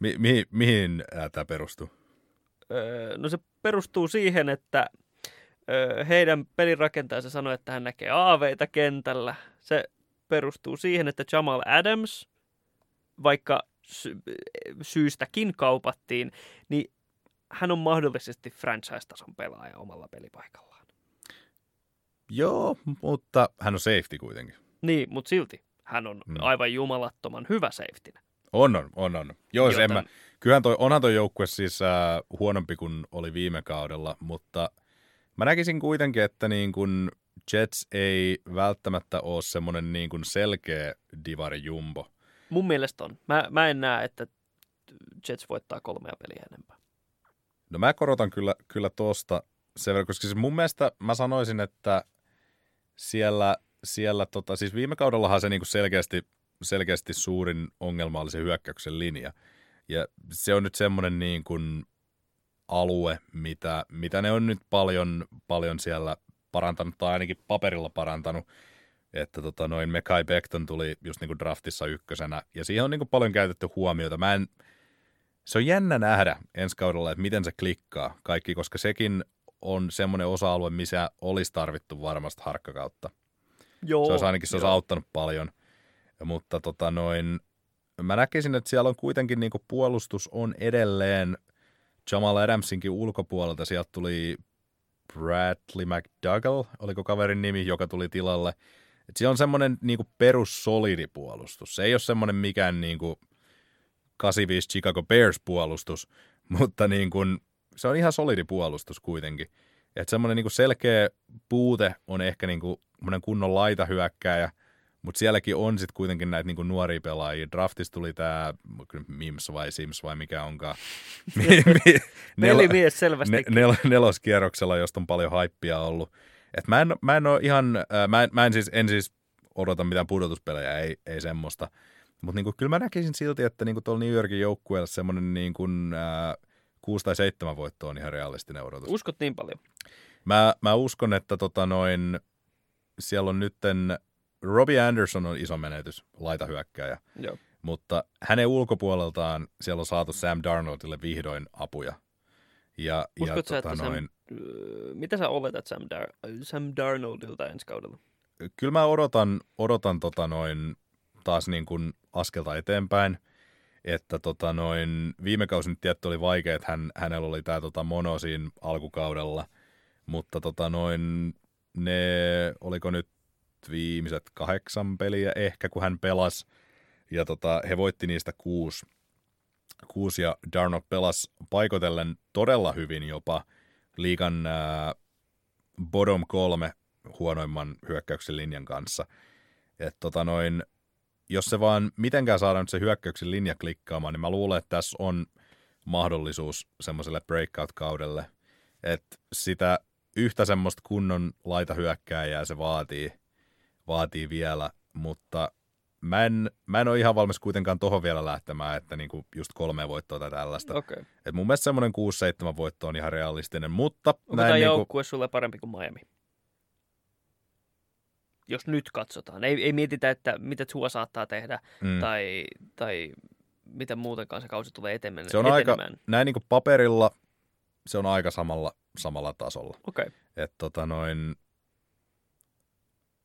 Mi- mihin mihin tämä perustuu? Öö, no se perustuu siihen, että öö, heidän pelirakentajansa sanoi, että hän näkee aaveita kentällä. Se perustuu siihen, että Jamal Adams, vaikka sy- syystäkin kaupattiin, niin hän on mahdollisesti franchise-tason pelaaja omalla pelipaikallaan. Joo, mutta hän on safety kuitenkin. Niin, mutta silti hän on Mm. mm. aivan jumalattoman hyvä safety. On, on, on, on. Joo, Joten... en mä, kyllähän toi, onhan toi joukkue siis äh, huonompi kuin oli viime kaudella, mutta mä näkisin kuitenkin, että niin kun Jets ei välttämättä ole semmoinen niin kun selkeä divari jumbo. Mun mielestä on. Mä, mä en näe, että Jets voittaa kolmea peliä enempää. No mä korotan kyllä, kyllä tosta sen verran, koska siis mun mielestä mä sanoisin, että siellä, siellä tota, siis viime kaudellahan se niinku selkeästi, selkeästi suurin ongelma oli se hyökkäyksen linja. Ja se on nyt semmoinen niin kuin alue, mitä, mitä ne on nyt paljon, paljon siellä parantanut, tai ainakin paperilla parantanut. Että tota, noin Mekai Beckton tuli just niin kuin draftissa ykkösenä, ja siihen on niin kuin paljon käytetty huomiota. Mä en, se on jännä nähdä ensi kaudella, että miten se klikkaa kaikki, koska sekin on semmoinen osa-alue, missä olisi tarvittu varmasti harkkakautta. Joo. Se olisi ainakin se olisi joo. auttanut paljon. Mutta tota noin, mä näkisin, että siellä on kuitenkin niin puolustus on edelleen Jamal Adamsinkin ulkopuolelta. Sieltä tuli Bradley McDougall, oliko kaverin nimi, joka tuli tilalle. Et siellä on semmoinen niin perussolidi puolustus. Se ei ole semmoinen mikään niin 85 Chicago Bears puolustus, mutta niin kuin, se on ihan solidi puolustus kuitenkin. Että semmoinen niin selkeä puute on ehkä niin kuin kunnon laitahyökkääjä, mutta sielläkin on sitten kuitenkin näitä niin nuoria pelaajia. Draftissa tuli tämä Mims vai Sims vai mikä onkaan. Nel- Pelimies selvästi. ne, nel, neloskierroksella, josta on paljon haippia ollut. Et mä, en, mä en ole ihan, mä, en, mä en, siis, en siis odota mitään pudotuspelejä, ei, ei semmoista. Mutta niinku, kyllä mä näkisin silti, että niinku tuolla New Yorkin joukkueella semmoinen niinku, äh, 6 tai 7 voittoa on ihan realistinen odotus. Uskot niin paljon? Mä, mä uskon, että tota noin, siellä on nytten, Robbie Anderson on iso menetys, laitahyökkääjä, Joo. mutta hänen ulkopuoleltaan siellä on saatu Sam Darnoldille vihdoin apuja. Ja, ja sä, tota että Sam, noin, öö, mitä sä oletat Sam, Dar- Sam Darnoldilta ensi kaudella? kyllä mä odotan, odotan tota noin taas niin kuin askelta eteenpäin, että tota noin, viime kausi nyt tietty oli vaikea, että hän, hänellä oli tämä tota mono siinä alkukaudella, mutta tota noin, ne, oliko nyt viimeiset kahdeksan peliä ehkä, kun hän pelasi, ja tota, he voitti niistä kuusi, kuusi ja Darnold pelasi paikotellen todella hyvin jopa. Liigan ää, bottom kolme huonoimman hyökkäyksen linjan kanssa. Et tota noin, jos se vaan mitenkään saadaan nyt se hyökkäyksen linja klikkaamaan, niin mä luulen, että tässä on mahdollisuus semmoiselle breakout-kaudelle, että sitä yhtä semmoista kunnon laitahyökkääjää se vaatii, vaatii vielä, mutta mä en, mä en ole ihan valmis kuitenkaan tohon vielä lähtemään, että niinku just kolme voittoa tai tällaista. Okay. Et mun mielestä semmoinen 6-7 voitto on ihan realistinen, mutta Onko tämä niinku, joukkue sulle parempi kuin Miami? Jos nyt katsotaan. Ei, ei mietitä, että mitä Tua saattaa tehdä mm, tai, tai mitä muutenkaan se kausi tulee etenemään. se on aika, näin niinku paperilla se on aika samalla, samalla tasolla. Okei. Okay. Et tota noin,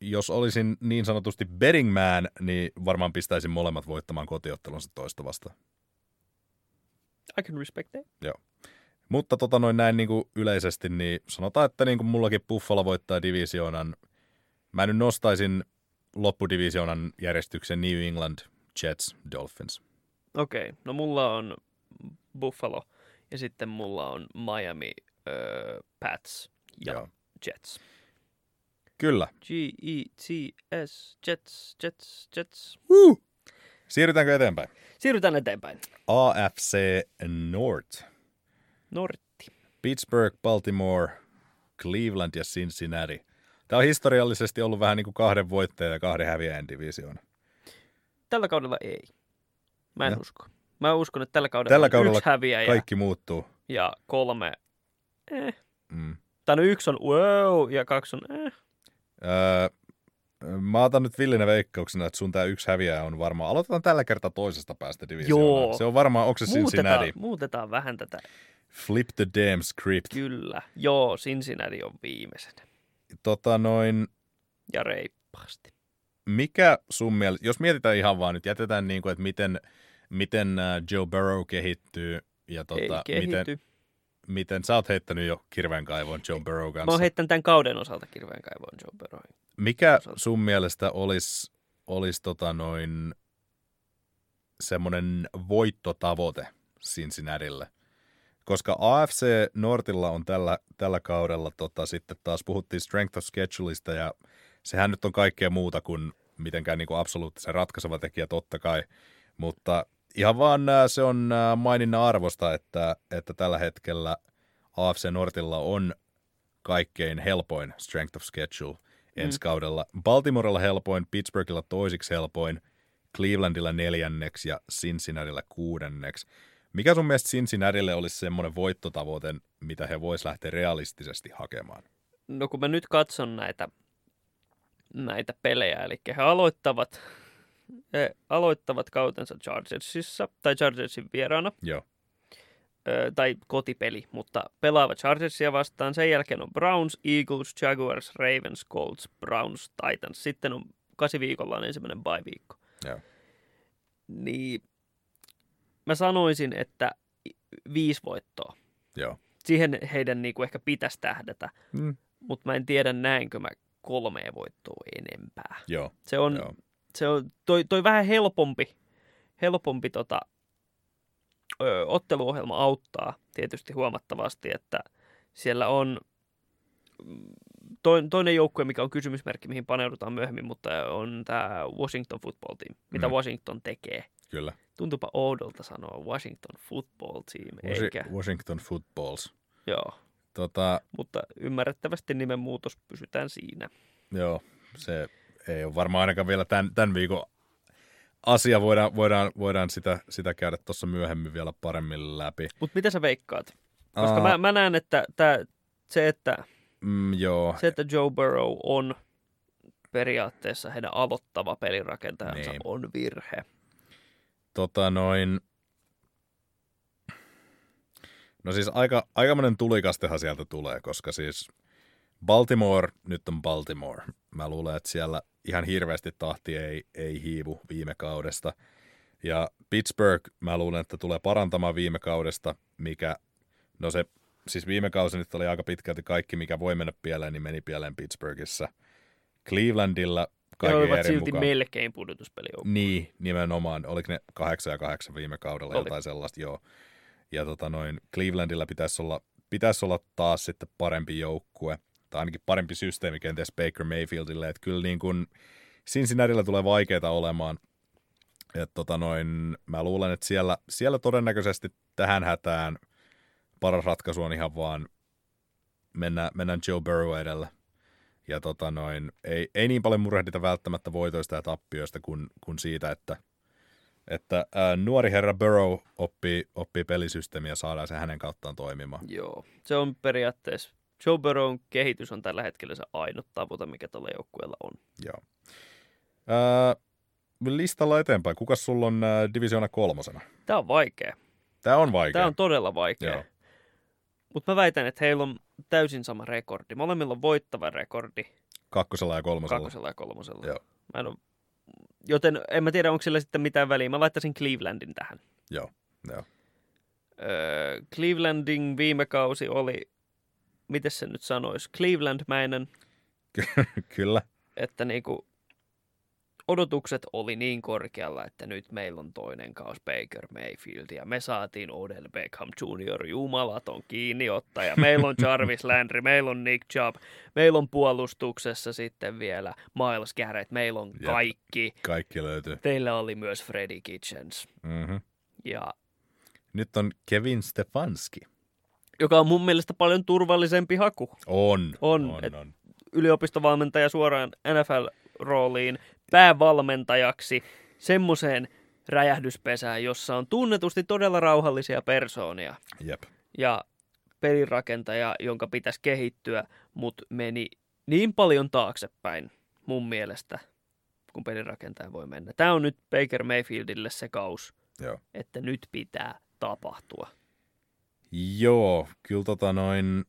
jos olisin niin sanotusti betting man, niin varmaan pistäisin molemmat voittamaan kotiottelunsa toista vastaan. I can respect that. Mutta tota noin näin niin kuin yleisesti, niin sanotaan, että niin kuin mullakin Buffalo voittaa divisioonan. Mä nyt nostaisin loppudivisioonan järjestyksen New England, Jets, Dolphins. Okei. Okay. No mulla on Buffalo ja sitten mulla on Miami, öö, Pats ja Joo. Jets. Kyllä. G-E-T-S, Jets, Jets, Jets. Siirrytäänkö eteenpäin? Siirrytään eteenpäin. AFC North. Nortti. Pittsburgh, Baltimore, Cleveland ja Cincinnati. Tämä on historiallisesti ollut vähän niin kuin kahden voittajan ja kahden häviäjän divisioona. Tällä kaudella ei. Mä en No. usko. Mä uskon, että tällä kaudella, Tällä on kaudella yksi häviäjä Kaikki muuttuu. ja kolme eh. Mm. Tai no yksi on wow ja kaksi on eh. Öö, mä otan nyt villinä veikkauksena, että sun tämä yksi häviäjä on varmaan. Aloitetaan tällä kertaa toisesta päästä divisioonaan. Se on varmaan, onko se Muutetaan, Cincinnati? muutetaan vähän tätä. Flip the damn script. Kyllä. Joo, Cincinnati on viimeisenä. Tota noin, Ja reippaasti. mikä sun mielestä, jos mietitään ihan vaan nyt, jätetään niin kuin, että miten, miten äh, Joe Burrow kehittyy ja tota, ei kehity. miten sä oot heittänyt jo kirveen kaivoon Joe Burrow Mä oon kanssa. heittänyt tämän kauden osalta kirveen kaivoon Joe Burrowin. Mikä sun mielestä olisi olis tota noin semmoinen voittotavoite Cincinnatille? Koska AFC Nortilla on tällä, tällä kaudella tota, sitten taas puhuttiin strength of scheduleista ja sehän nyt on kaikkea muuta kuin mitenkään niin kuin absoluuttisen ratkaiseva tekijä totta kai, mutta ihan vaan äh, se on äh, maininnan arvosta, että, että tällä hetkellä AFC Nortilla on kaikkein helpoin strength of schedule ensi mm. kaudella. Baltimorella helpoin, Pittsburghilla toisiksi helpoin, Clevelandilla neljänneksi ja Cincinnatilla kuudenneksi. Mikä sun mielestä Cincinnatille olisi semmoinen voittotavoite, mitä he vois lähteä realistisesti hakemaan? No kun mä nyt katson näitä, näitä pelejä, eli he aloittavat, he aloittavat kautensa Chargersissa, tai Chargersin vieraana, Joo, ö, tai kotipeli, mutta pelaavat Chargersia vastaan. Sen jälkeen on Browns, Eagles, Jaguars, Ravens, Colts, Browns, Titans. Sitten on kasi viikolla on ensimmäinen bye-viikko. joo. Niin mä sanoisin, että viisi voittoa. joo. Siihen heidän niin kuin ehkä pitäisi tähdätä, Mm. mutta mä en tiedä näinkö mä kolmea voittoa enempää. Joo, Se on, joo. Se on toi, toi vähän helpompi, helpompi tota, ö, otteluohjelma auttaa tietysti huomattavasti, että siellä on toin- toinen joukkue, mikä on kysymysmerkki, mihin paneudutaan myöhemmin, mutta on tämä Washington Football Team. Mitä Mm. Washington tekee? Kyllä. Tuntuupa oudolta sanoa Washington Football Team, Washi- eikä. Washington Footballs. Joo, Tota, mutta ymmärrettävästi nimenmuutos pysytään siinä. joo, se ei ole varmaan ainakaan vielä tämän, tämän viikon asia. Voidaan, voidaan, voidaan sitä, sitä käydä tuossa myöhemmin vielä paremmin läpi. Mutta mitä sä veikkaat? Koska Aa, mä, mä näen, että tää, se, että mm, joo, Se, että Joe Burrow on periaatteessa heidän aloittava pelirakentajansa Niin. on virhe. tota noin... No siis aika, aikamoinen tulikastehan sieltä tulee, koska siis Baltimore nyt on Baltimore. Mä luulen, että siellä ihan hirveästi tahti ei, ei hiivu viime kaudesta. Ja Pittsburgh, mä luulen, että tulee parantamaan viime kaudesta, mikä, no se, siis viime kausi nyt oli aika pitkälti kaikki, mikä voi mennä pieleen, niin meni pieleen Pittsburghissa. Clevelandilla He kaiken olivat silti mukaan. melkein pudotuspelijoukko. Niin, nimenomaan. Oliko ne kahdeksan ja kahdeksan viime kaudella, Oli. jotain sellaista, joo. Ja tota noin, Clevelandilla pitäisi olla, pitäisi olla taas sitten parempi joukkue, tai ainakin parempi systeemi kenties Baker Mayfieldille, että kyllä niin kuin Cincinnatilla tulee vaikeita olemaan. Et tota noin, mä luulen, että siellä, siellä todennäköisesti tähän hätään paras ratkaisu on ihan vaan mennä, mennään Joe Burrow edellä. Ja tota noin, ei, ei niin paljon murehdita välttämättä voitoista ja tappioista kuin, kuin siitä, että, että ää, nuori herra Burrow oppii, oppii pelisysteemiä ja saadaan se hänen kauttaan toimimaan. Joo. Se on periaatteessa, Joe Burrown kehitys on tällä hetkellä se ainut tavoite, mikä tällä joukkueella on. Joo. Ää, listalla eteenpäin. Kuka sulla on ää, divisioona kolmosena? Tämä on vaikea. Tämä on vaikea. Tämä on todella vaikea. Mutta mä väitän, että heillä on täysin sama rekordi. Molemmilla on voittava rekordi Kakkosella ja kolmosella. kakkosella ja kolmosella. Joo. Mä en ole... Joten en mä tiedä, onko sillä sitten mitään väliä. Mä laittaisin Clevelandin tähän. Joo. Joo. Öö, Clevelandin viime kausi oli, miten se nyt sanoisi, Clevelandmäinen, Kyllä. että niinku odotukset oli niin korkealla, että nyt meillä on toinen kaus Baker Mayfield ja me saatiin Odell Beckham Jr. jumalaton kiinniottaja. Meillä on Jarvis Landry, meillä on Nick Chubb, meillä on puolustuksessa sitten vielä Miles Garrett, meillä on kaikki. Kaikki löytyy. Teillä oli myös Freddie Kitchens. Mm-hmm. Ja Nyt on Kevin Stefanski. Joka on mun mielestä paljon turvallisempi haku. On. On, on, et- on. yliopistovalmentaja suoraan NFL-rooliin päävalmentajaksi semmoiseen räjähdyspesään, jossa on tunnetusti todella rauhallisia persoonia Jep. ja pelirakentaja, jonka pitäisi kehittyä, mutta meni niin paljon taaksepäin mun mielestä, kun pelirakentaja voi mennä. Tämä on nyt Baker Mayfieldille se kaus, Joo. että nyt pitää tapahtua. Joo, kyllä tota noin...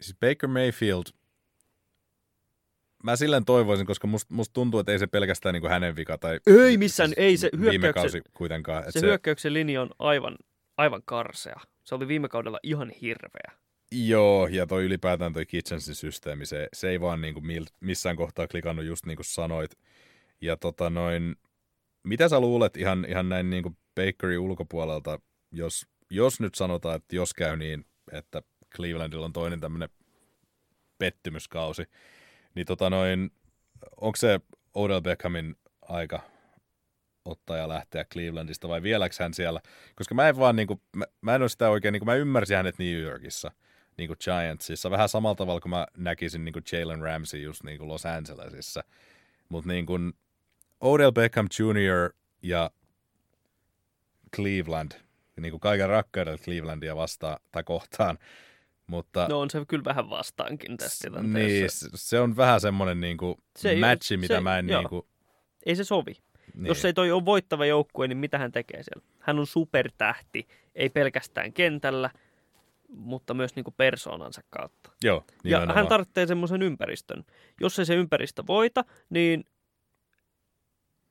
Siis Baker Mayfield, mä silleen toivoisin, koska musta must tuntuu, että ei se pelkästään niin hänen vika. Tai Ei missään, ei se Viime hyökkäyksen- kausi kuitenkaan. Se, se hyökkäyksen linja on aivan, aivan karsea. Se oli viime kaudella ihan hirveä. Joo, ja toi ylipäätään toi Kitchensin systeemi, se, se ei vaan niinku missään kohtaa klikannut just niin kuin sanoit. Ja tota noin, mitä sä luulet ihan, ihan näin niinku Bakery ulkopuolelta, jos, jos nyt sanotaan, että jos käy niin, että Clevelandilla on toinen tämmöinen pettymyskausi, niin tota noin, onko se Odell Beckhamin aika ottaa ja lähteä Clevelandista vai vieläkö hän siellä? Koska mä en vaan, niin kuin, mä, mä en ole sitä oikein, niin kuin, mä ymmärsin hänet New Yorkissa, niin kuin Giantsissa, vähän samalla tavalla kuin mä näkisin niin kuin Jalen Ramsey just niin kuin Los Angelesissa. Mutta niin kuin Odell Beckham Jr. ja Cleveland, niin kuin kaiken rakkaudella Clevelandia vastaan tai kohtaan, mutta, no on se kyllä vähän vastaankin tässä tilanteessa. Niin, se on vähän semmoinen niin kuin se matchi, mitä se, mä en niin kuin... Ei se sovi. Niin. Jos ei toi ole voittava joukkue, niin mitä hän tekee siellä? Hän on supertähti, ei pelkästään kentällä, mutta myös niin kuin persoonansa kautta. Joo, ja hän tarvitsee semmoisen ympäristön. Jos ei se ympäristö voita, niin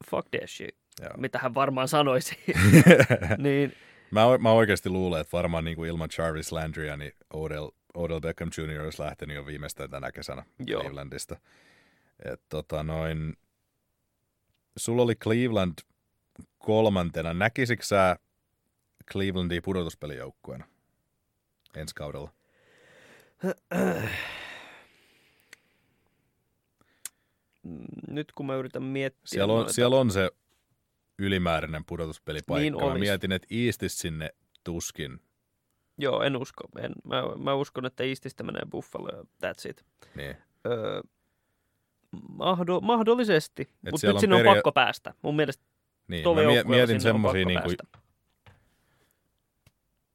fuck that shit, Joo. mitä hän varmaan sanoisi. niin, mä, mä oikeasti luulen, että varmaan niin kuin ilman Jarvis Landrya, niin Odell, Odell Beckham Jr. olisi lähtenyt jo viimeistään tänä kesänä Joo. Clevelandista. Et, tota, noin, sulla oli Cleveland kolmantena. Näkisikö sä Clevelandia pudotuspelijoukkueena ensi kaudella? Nyt kun mä yritän miettiä... Siellä on, noita... siellä on se ylimääräinen pudotuspelipaikka. Niin mä mietin, että Eastis sinne tuskin. Joo, en usko. En, mä, mä uskon, että Eastistä menee Buffalo ja that's it. Niin. Öö, mahdo, mahdollisesti, mutta nyt sinne on peria- pakko päästä. Mun mielestä niin, mä mietin semmoisia niin kuin,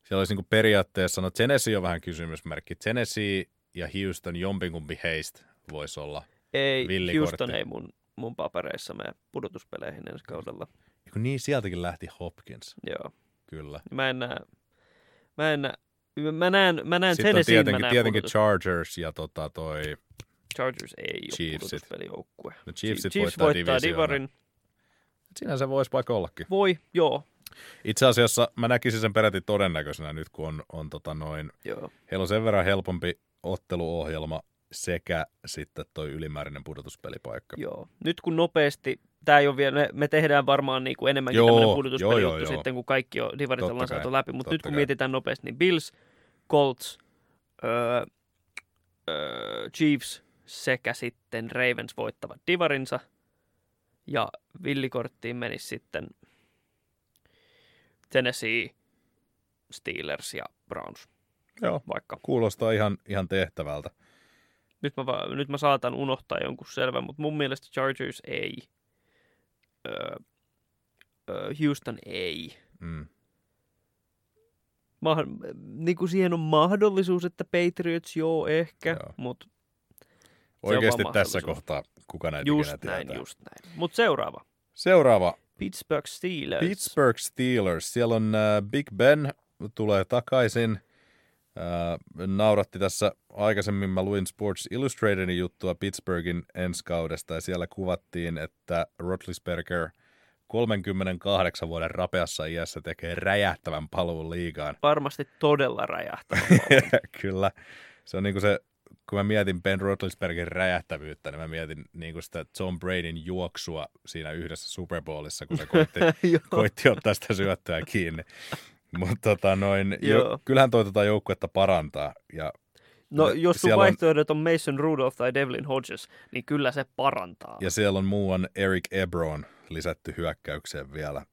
siellä olisi niin kuin periaatteessa, no Tennessee on vähän kysymysmerkki. Tennessee ja Houston, jompikumpi heistä voisi olla Ei, Houston ei mun, mun papereissa mene pudotuspeleihin ensi kaudella. Eiku niin, sieltäkin lähti Hopkins. Joo. Kyllä. Mä en näe, mä en näe, mä näen, mä näen Sitten Tennessee, tietenkin, mä näen tietenkin Chargers ja tota toi Chargers ei ole Chiefsit. pudotuspelijoukkue. No Chiefsit Chiefs voittaa, voittaa Divarin. Siinä se voisi vaikka ollakin. Voi, joo. Itse asiassa mä näkisin sen peräti todennäköisenä nyt, kun on, on tota noin, joo. heillä on sen verran helpompi otteluohjelma sekä sitten toi ylimääräinen pudotuspelipaikka. Joo. Nyt kun nopeasti, tämä ei ole vielä, me, me tehdään varmaan niin kuin enemmänkin joo, tämmöinen pudotuspeli joo, joo, sitten, kun kaikki on divarit ollaan saatu läpi. Mutta nyt kun kai. mietitään nopeasti, niin Bills, Colts, öö, öö, Chiefs, sekä sitten Ravens voittavat divarinsa. Ja villikorttiin menisi sitten Tennessee, Steelers ja Browns. Joo, vaikka. kuulostaa ihan, ihan tehtävältä. Nyt mä, va- nyt mä saatan unohtaa jonkun selvän, mutta mun mielestä Chargers ei. Öö, öö, Houston ei. Mm. Ma- niin kuin siihen on mahdollisuus, että Patriots joo ehkä, mutta Oikeasti tässä kohtaa kuka näitä Just näin, tietää. just näin. Mutta seuraava. Seuraava. Pittsburgh Steelers. Pittsburgh Steelers. Siellä on uh, Big Ben tulee takaisin. Nauratti tässä aikaisemmin, mä luin Sports Illustratedin juttua Pittsburghin ensi kaudesta ja siellä kuvattiin, että Rotlisberger 38 vuoden rapeassa iässä tekee räjähtävän paluun liigaan. Varmasti todella räjähtävän Kyllä. Se on niin kuin se kun mä mietin Ben Roethlisbergin räjähtävyyttä, niin mä mietin niin kuin sitä Tom Bradyn juoksua siinä yhdessä Super Bowlissa, kun se koitti, koitti ottaa sitä syöttöä kiinni. Mutta tota noin, jo, kyllähän toi tota joukkuetta parantaa. Ja No jos sun vaihtoehdot on Mason Rudolph tai Devlin Hodges, niin kyllä se parantaa. Ja siellä on muuan Eric Ebron lisätty hyökkäykseen vielä,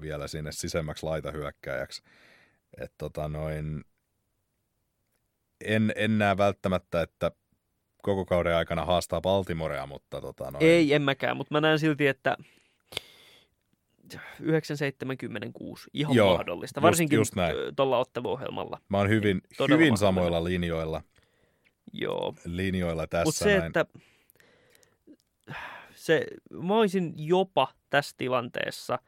vielä sinne sisemmäksi laitahyökkäjäksi. Et tota noin, en, en näe välttämättä, että koko kauden aikana haastaa Baltimorea, mutta tota noin. Ei, en mäkään, mutta mä näen silti, että 976 ihan Joo, mahdollista, varsinkin just, just tuolla otteluohjelmalla. Mä oon hyvin, hyvin samoilla linjoilla. Joo. Linjoilla tässä Mutta se, näin. että se, mä olisin jopa tässä tilanteessa,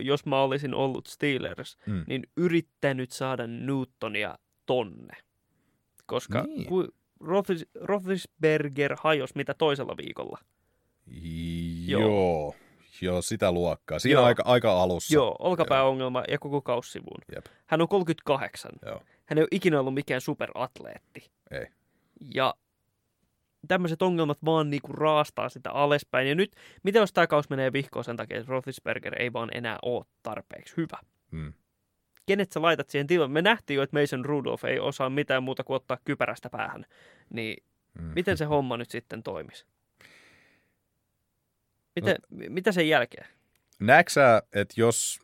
jos mä olisin ollut Steelers, mm. niin yrittänyt saada Newtonia tonne koska niin. ku, Rothis, Roethlisberger hajos mitä toisella viikolla. Joo. Joo, sitä luokkaa. Siinä Joo. aika, aika alussa. Joo, olkapääongelma ja koko kaussivuun. Jep. Hän on 38. Joo. Hän ei ole ikinä ollut mikään superatleetti. Ei. Ja tämmöiset ongelmat vaan niinku raastaa sitä alaspäin. Ja nyt, mitä jos tämä kaus menee vihkoon sen takia, että Roethlisberger ei vaan enää ole tarpeeksi hyvä? Mm. Kenet sä laitat siihen tilalle? Me nähtiin jo, että Mason Rudolph ei osaa mitään muuta kuin ottaa kypärästä päähän. Niin Mm. miten se homma nyt sitten toimisi? Miten, No. Mitä sen jälkeen? Näetkö sä, että jos,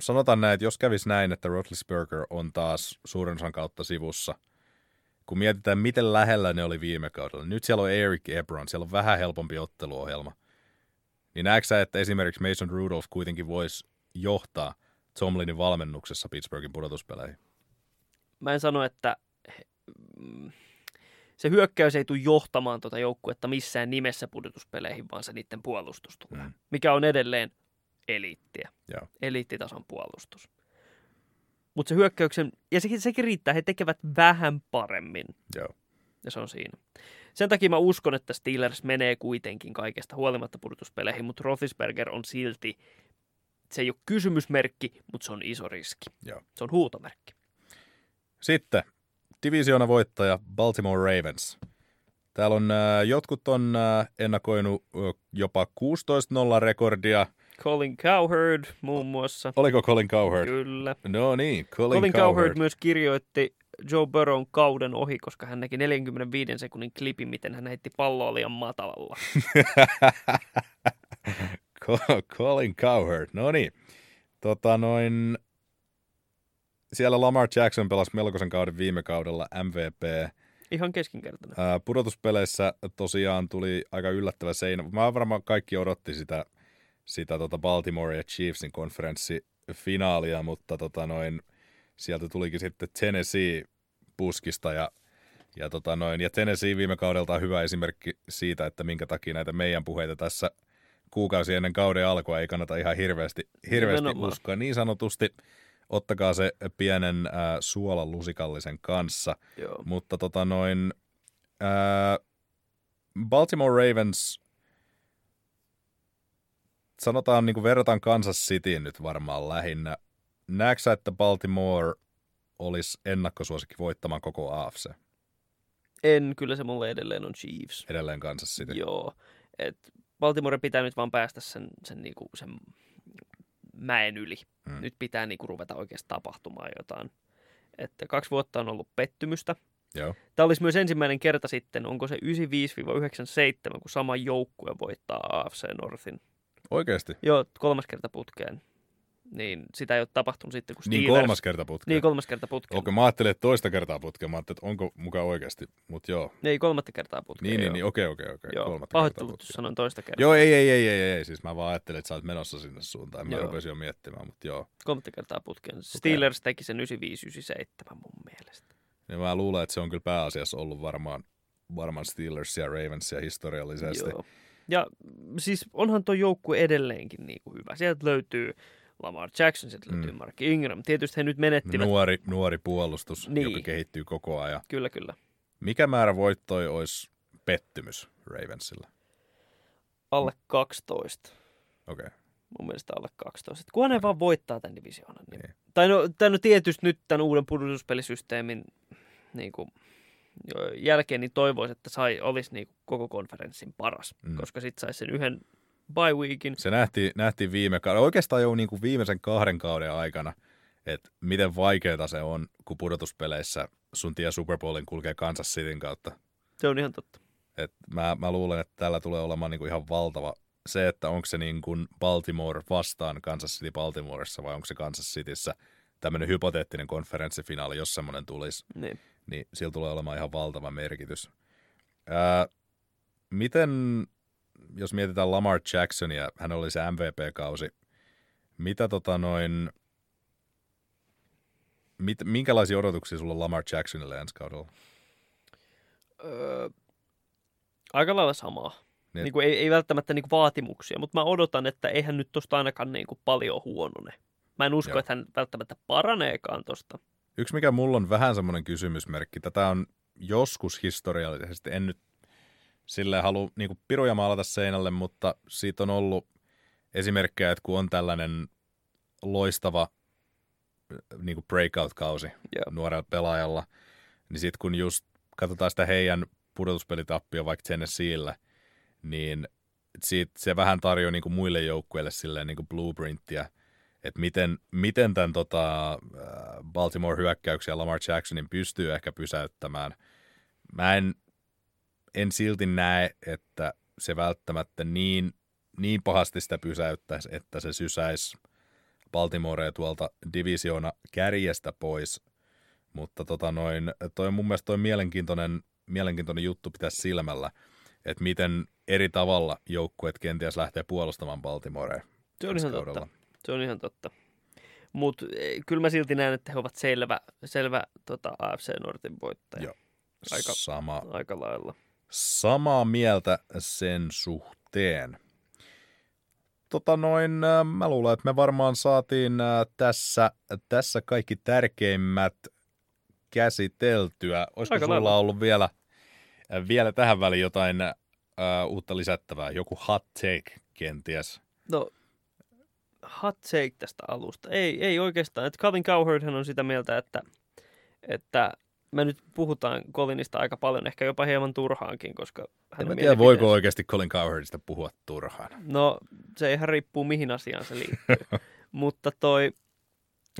sanotaan näin, että jos kävisi näin, että Roethlisberger on taas suurin osan kautta sivussa, kun mietitään, miten lähellä ne oli viime kaudella. Nyt siellä on Eric Ebron, siellä on vähän helpompi otteluohjelma. Niin näetkö että esimerkiksi Mason Rudolph kuitenkin voisi johtaa Tomlinin valmennuksessa Pittsburghin pudotuspeleihin? Mä en sano, että mm, se hyökkäys ei tule johtamaan tuota joukkuetta missään nimessä pudotuspeleihin, vaan se niiden puolustus tulee, Mm. mikä on edelleen eliittiä. Joo. Eliittitason puolustus. Mutta se hyökkäyksen, ja sekin, sekin riittää, he tekevät vähän paremmin, Joo. ja se on siinä. Sen takia mä uskon, että Steelers menee kuitenkin kaikesta huolimatta pudotuspeleihin, mutta Roethlisberger on silti, se ei ole kysymysmerkki, mutta se on iso riski. Joo. Se on huutomerkki. Sitten divisioona voittaja Baltimore Ravens. Täällä on äh, jotkut on äh, ennakoinut äh, jopa 16-0 rekordia. Colin Cowherd muun muassa. Oliko Colin Cowherd? Kyllä. No niin, Colin, Colin Cowherd. Cowherd myös kirjoitti Joe Burrown kauden ohi, koska hän näki 45 sekunnin klipin, miten hän heitti palloa liian matalalla. Co- Colin Cowherd, no niin. Tota noin, siellä Lamar Jackson pelasi melkoisen kauden viime kaudella MVP. Ihan keskinkertainen. Ää, pudotuspeleissä tosiaan tuli aika yllättävä seinä. Mä varmaan kaikki odotti sitä, sitä tota Baltimore ja Chiefsin konferenssifinaalia, mutta tota noin, sieltä tulikin sitten Tennessee puskista ja, ja, tota noin, ja Tennessee viime kaudelta on hyvä esimerkki siitä, että minkä takia näitä meidän puheita tässä kuukausi ennen kauden alkua ei kannata ihan hirveästi, hirveästi uskoa. Niin sanotusti ottakaa se pienen äh, suolan lusikallisen kanssa. Joo. Mutta tota noin, ää, Baltimore Ravens, sanotaan niin kuin verrataan Kansas Cityin nyt varmaan lähinnä. Näetkö sä, että Baltimore olisi ennakkosuosikki voittamaan koko AFC En, kyllä se mulle edelleen on Chiefs. edelleen Kansas City? Joo. Et Baltimore pitää nyt vaan päästä sen, sen, niinku, sen mäen yli. Mm. Nyt pitää niinku ruveta oikeasti tapahtumaan jotain. Että kaksi vuotta on ollut pettymystä. Joo. Tämä olisi myös ensimmäinen kerta sitten, onko se 95-97, kun sama joukkue voittaa AFC Northin. Oikeasti? Joo, kolmas kerta putkeen. Niin sitä ei ole tapahtunut sitten, kun Niin Steelers... kolmas kerta putkeen. Niin, kolmas kerta putkeen. Okei, mä ajattelin, että toista kertaa putkeen. Mä ajattelin, että onko mukaan oikeasti, mutta joo. Ei, kolmatta kertaa putkeen. Niin, niin, joo. niin, okei, okei, okei. Joo, Kolmatta kertaa pahoittelut, putkeen. sanoin toista kertaa. Joo, ei, ei, ei, ei, ei, ei, siis mä vaan ajattelin, että sä oot menossa sinne suuntaan. Mä Joo. rupesin jo miettimään, mutta joo. Kolmatta kertaa putkeen. Steelers teki sen 95-97 mun mielestä. Ja mä luulen, että se on kyllä pääasiassa ollut varmaan, varmaan Steelers ja Ravensia historiallisesti. Joo. Ja siis onhan tuo joukkue edelleenkin niin kuin hyvä. Sieltä löytyy Lamar Jackson, sieltä löytyy Mm. Mark Ingram. Tietysti he nyt menettivät. Nuori, nuori puolustus, Niin. joka kehittyy koko ajan. Kyllä, kyllä. Mikä määrä voittoja olisi pettymys Ravensilla? Alle 12. Okei. Okay. Mun mielestä alle 12. Et Kunhan ne vaan voittaa tämän divisioonan. Niin. Niin. Tai no, tai no tietysti nyt tämän uuden pudotuspelisysteemin niin kuin, jälkeen niin toivoisi, että sai, olisi niin koko konferenssin paras. Mm. Koska sitten saisi sen yhden bye weekin. Se nähtiin, nähtiin viime kaudella, oikeastaan jo niin kuin viimeisen kahden kauden aikana, että miten vaikeaa se on, kun pudotuspeleissä sun tie Super Bowlin kulkee Kansas Cityn kautta. Se on ihan totta. Et mä, mä luulen, että tällä tulee olemaan niinku ihan valtava se, että onko se niin kuin Baltimore vastaan Kansas City Baltimoressa vai onko se Kansas Cityssä tämmöinen hypoteettinen konferenssifinaali, jos semmoinen tulisi, Niin. niin sillä tulee olemaan ihan valtava merkitys. Ää, miten, jos mietitään Lamar Jacksonia, hän oli se MVP-kausi, mitä tota noin, mit, minkälaisia odotuksia sulla on Lamar Jacksonille ensi kaudella? Öö, aika lailla samaa. Niin. Niin. Kuin ei, ei välttämättä niin kuin vaatimuksia, mutta mä odotan, että eihän nyt tosta ainakaan niin kuin paljon huonone. Mä en usko, Joo. että hän välttämättä paraneekaan tosta. Yksi, mikä mulla on vähän semmoinen kysymysmerkki, tätä on joskus historiallisesti, en nyt silleen halua niin piruja maalata seinälle, mutta siitä on ollut esimerkkejä, että kun on tällainen loistava niin kuin breakout-kausi Joo. nuorella pelaajalla, niin sitten kun just katsotaan sitä heidän pudotuspelitappia vaikka Tennesseelle, niin siitä se vähän tarjoaa niin kuin muille joukkueille silleen niin kuin blueprinttiä, että miten, miten tämän tota, Baltimore hyökkäyksiä Lamar Jacksonin pystyy ehkä pysäyttämään. Mä en, en silti näe, että se välttämättä niin, niin pahasti sitä pysäyttäisi, että se sysäisi Baltimorea tuolta divisioona kärjestä pois. Mutta tota noin, toi on mun mielestä toi mielenkiintoinen, mielenkiintoinen juttu pitää silmällä, että miten eri tavalla joukkueet kenties lähtee puolustamaan Baltimorea. Se on ihan kaudella. totta. Se on ihan totta. Mutta kyllä mä silti näen, että he ovat selvä, selvä tota AFC Nortin voittaja. Joo. Aika- Sama, Aika lailla. Samaa mieltä sen suhteen. Tota noin, äh, mä luulen, että me varmaan saatiin äh, tässä, tässä kaikki tärkeimmät käsiteltyä. Olisiko Aika sulla lailla. ollut vielä, äh, vielä tähän väliin jotain äh, uutta lisättävää? Joku hot take kenties? No, hot take tästä alusta. Ei, ei oikeastaan. Että Calvin Cowherd on sitä mieltä, että, että me nyt puhutaan Colinista aika paljon, ehkä jopa hieman turhaankin, koska En hänen mä tiedä, voiko oikeasti Colin Cowherdista puhua turhaan. No, se ihan riippuu mihin asiaan se liittyy. Mutta toi,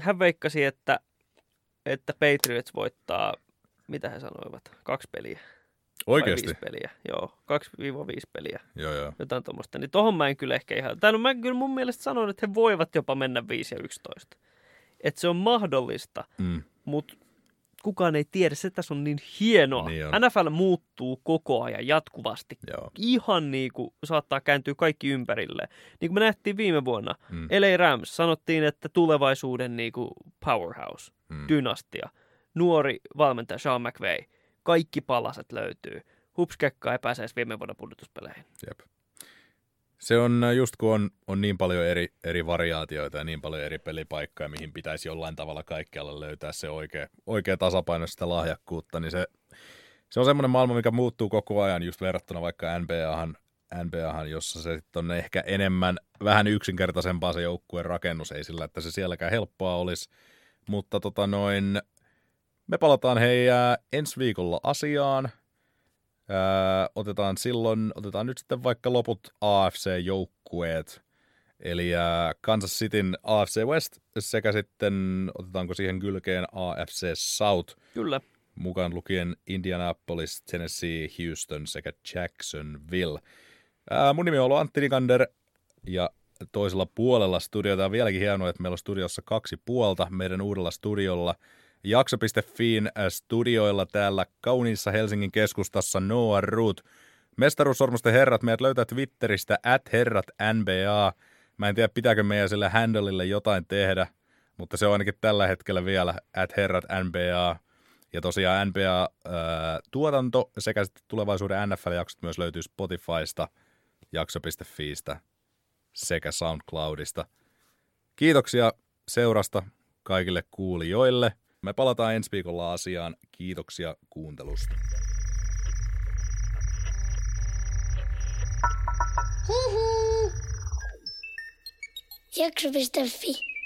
hän veikkasi, että, että Patriots voittaa, mitä he sanoivat, kaksi peliä. Vai Oikeasti? viisi peliä, joo. 2-5 peliä, Joo, joo. jotain tuommoista. Niin tohon mä en kyllä ehkä ihan, tai no mä kyllä mun mielestä sanon, että he voivat jopa mennä 5 ja 11. Että se on mahdollista, Mm. mutta kukaan ei tiedä, se tässä on niin hienoa. Niin on. NFL muuttuu koko ajan jatkuvasti. Joo. Ihan niin kuin saattaa kääntyä kaikki ympärille. Niin kuin me nähtiin viime vuonna, Mm. LA Rams sanottiin, että tulevaisuuden niin kuin powerhouse, Mm. dynastia, nuori valmentaja Sean McVay, kaikki palaset löytyy. Hupskekka ei pääse edes viime vuoden pudotuspeleihin. Jep. Se on äh, just kun on, on niin paljon eri, eri variaatioita ja niin paljon eri pelipaikkoja, mihin pitäisi jollain tavalla kaikkialla löytää se oikea, oikea tasapaino sitä lahjakkuutta, niin se, se on semmoinen maailma, mikä muuttuu koko ajan just verrattuna vaikka NBAhan, NBAhan jossa se on ehkä enemmän vähän yksinkertaisempaa se joukkueen rakennus, ei sillä, että se sielläkään helppoa olisi, mutta tota noin, me palataan hei ensi viikolla asiaan, Öö, otetaan silloin, otetaan nyt sitten vaikka loput AFC-joukkueet, eli ää, Kansas Cityn AFC West sekä sitten otetaanko siihen kylkeen AFC South, Kyllä. mukaan lukien Indianapolis, Tennessee, Houston sekä Jacksonville. Ää, mun nimi on ollut Antti Nikander ja toisella puolella studiota on vieläkin hienoa, että meillä on studiossa kaksi puolta meidän uudella studiolla. Jakso.fiin äh, studioilla täällä kauniissa Helsingin keskustassa Noah Root. Mestaruussormusten herrat, meidät löytää Twitteristä at herrat NBA. Mä en tiedä, pitääkö meidän sille handleille jotain tehdä, mutta se on ainakin tällä hetkellä vielä at herrat NBA. Ja tosiaan NBA-tuotanto sekä sitten tulevaisuuden NFL-jaksot myös löytyy Spotifysta, jakso.fiistä sekä SoundCloudista. Kiitoksia seurasta kaikille kuulijoille. Me palataan ensi viikolla asiaan. Kiitoksia kuuntelusta. Hihi. Jakso.fi.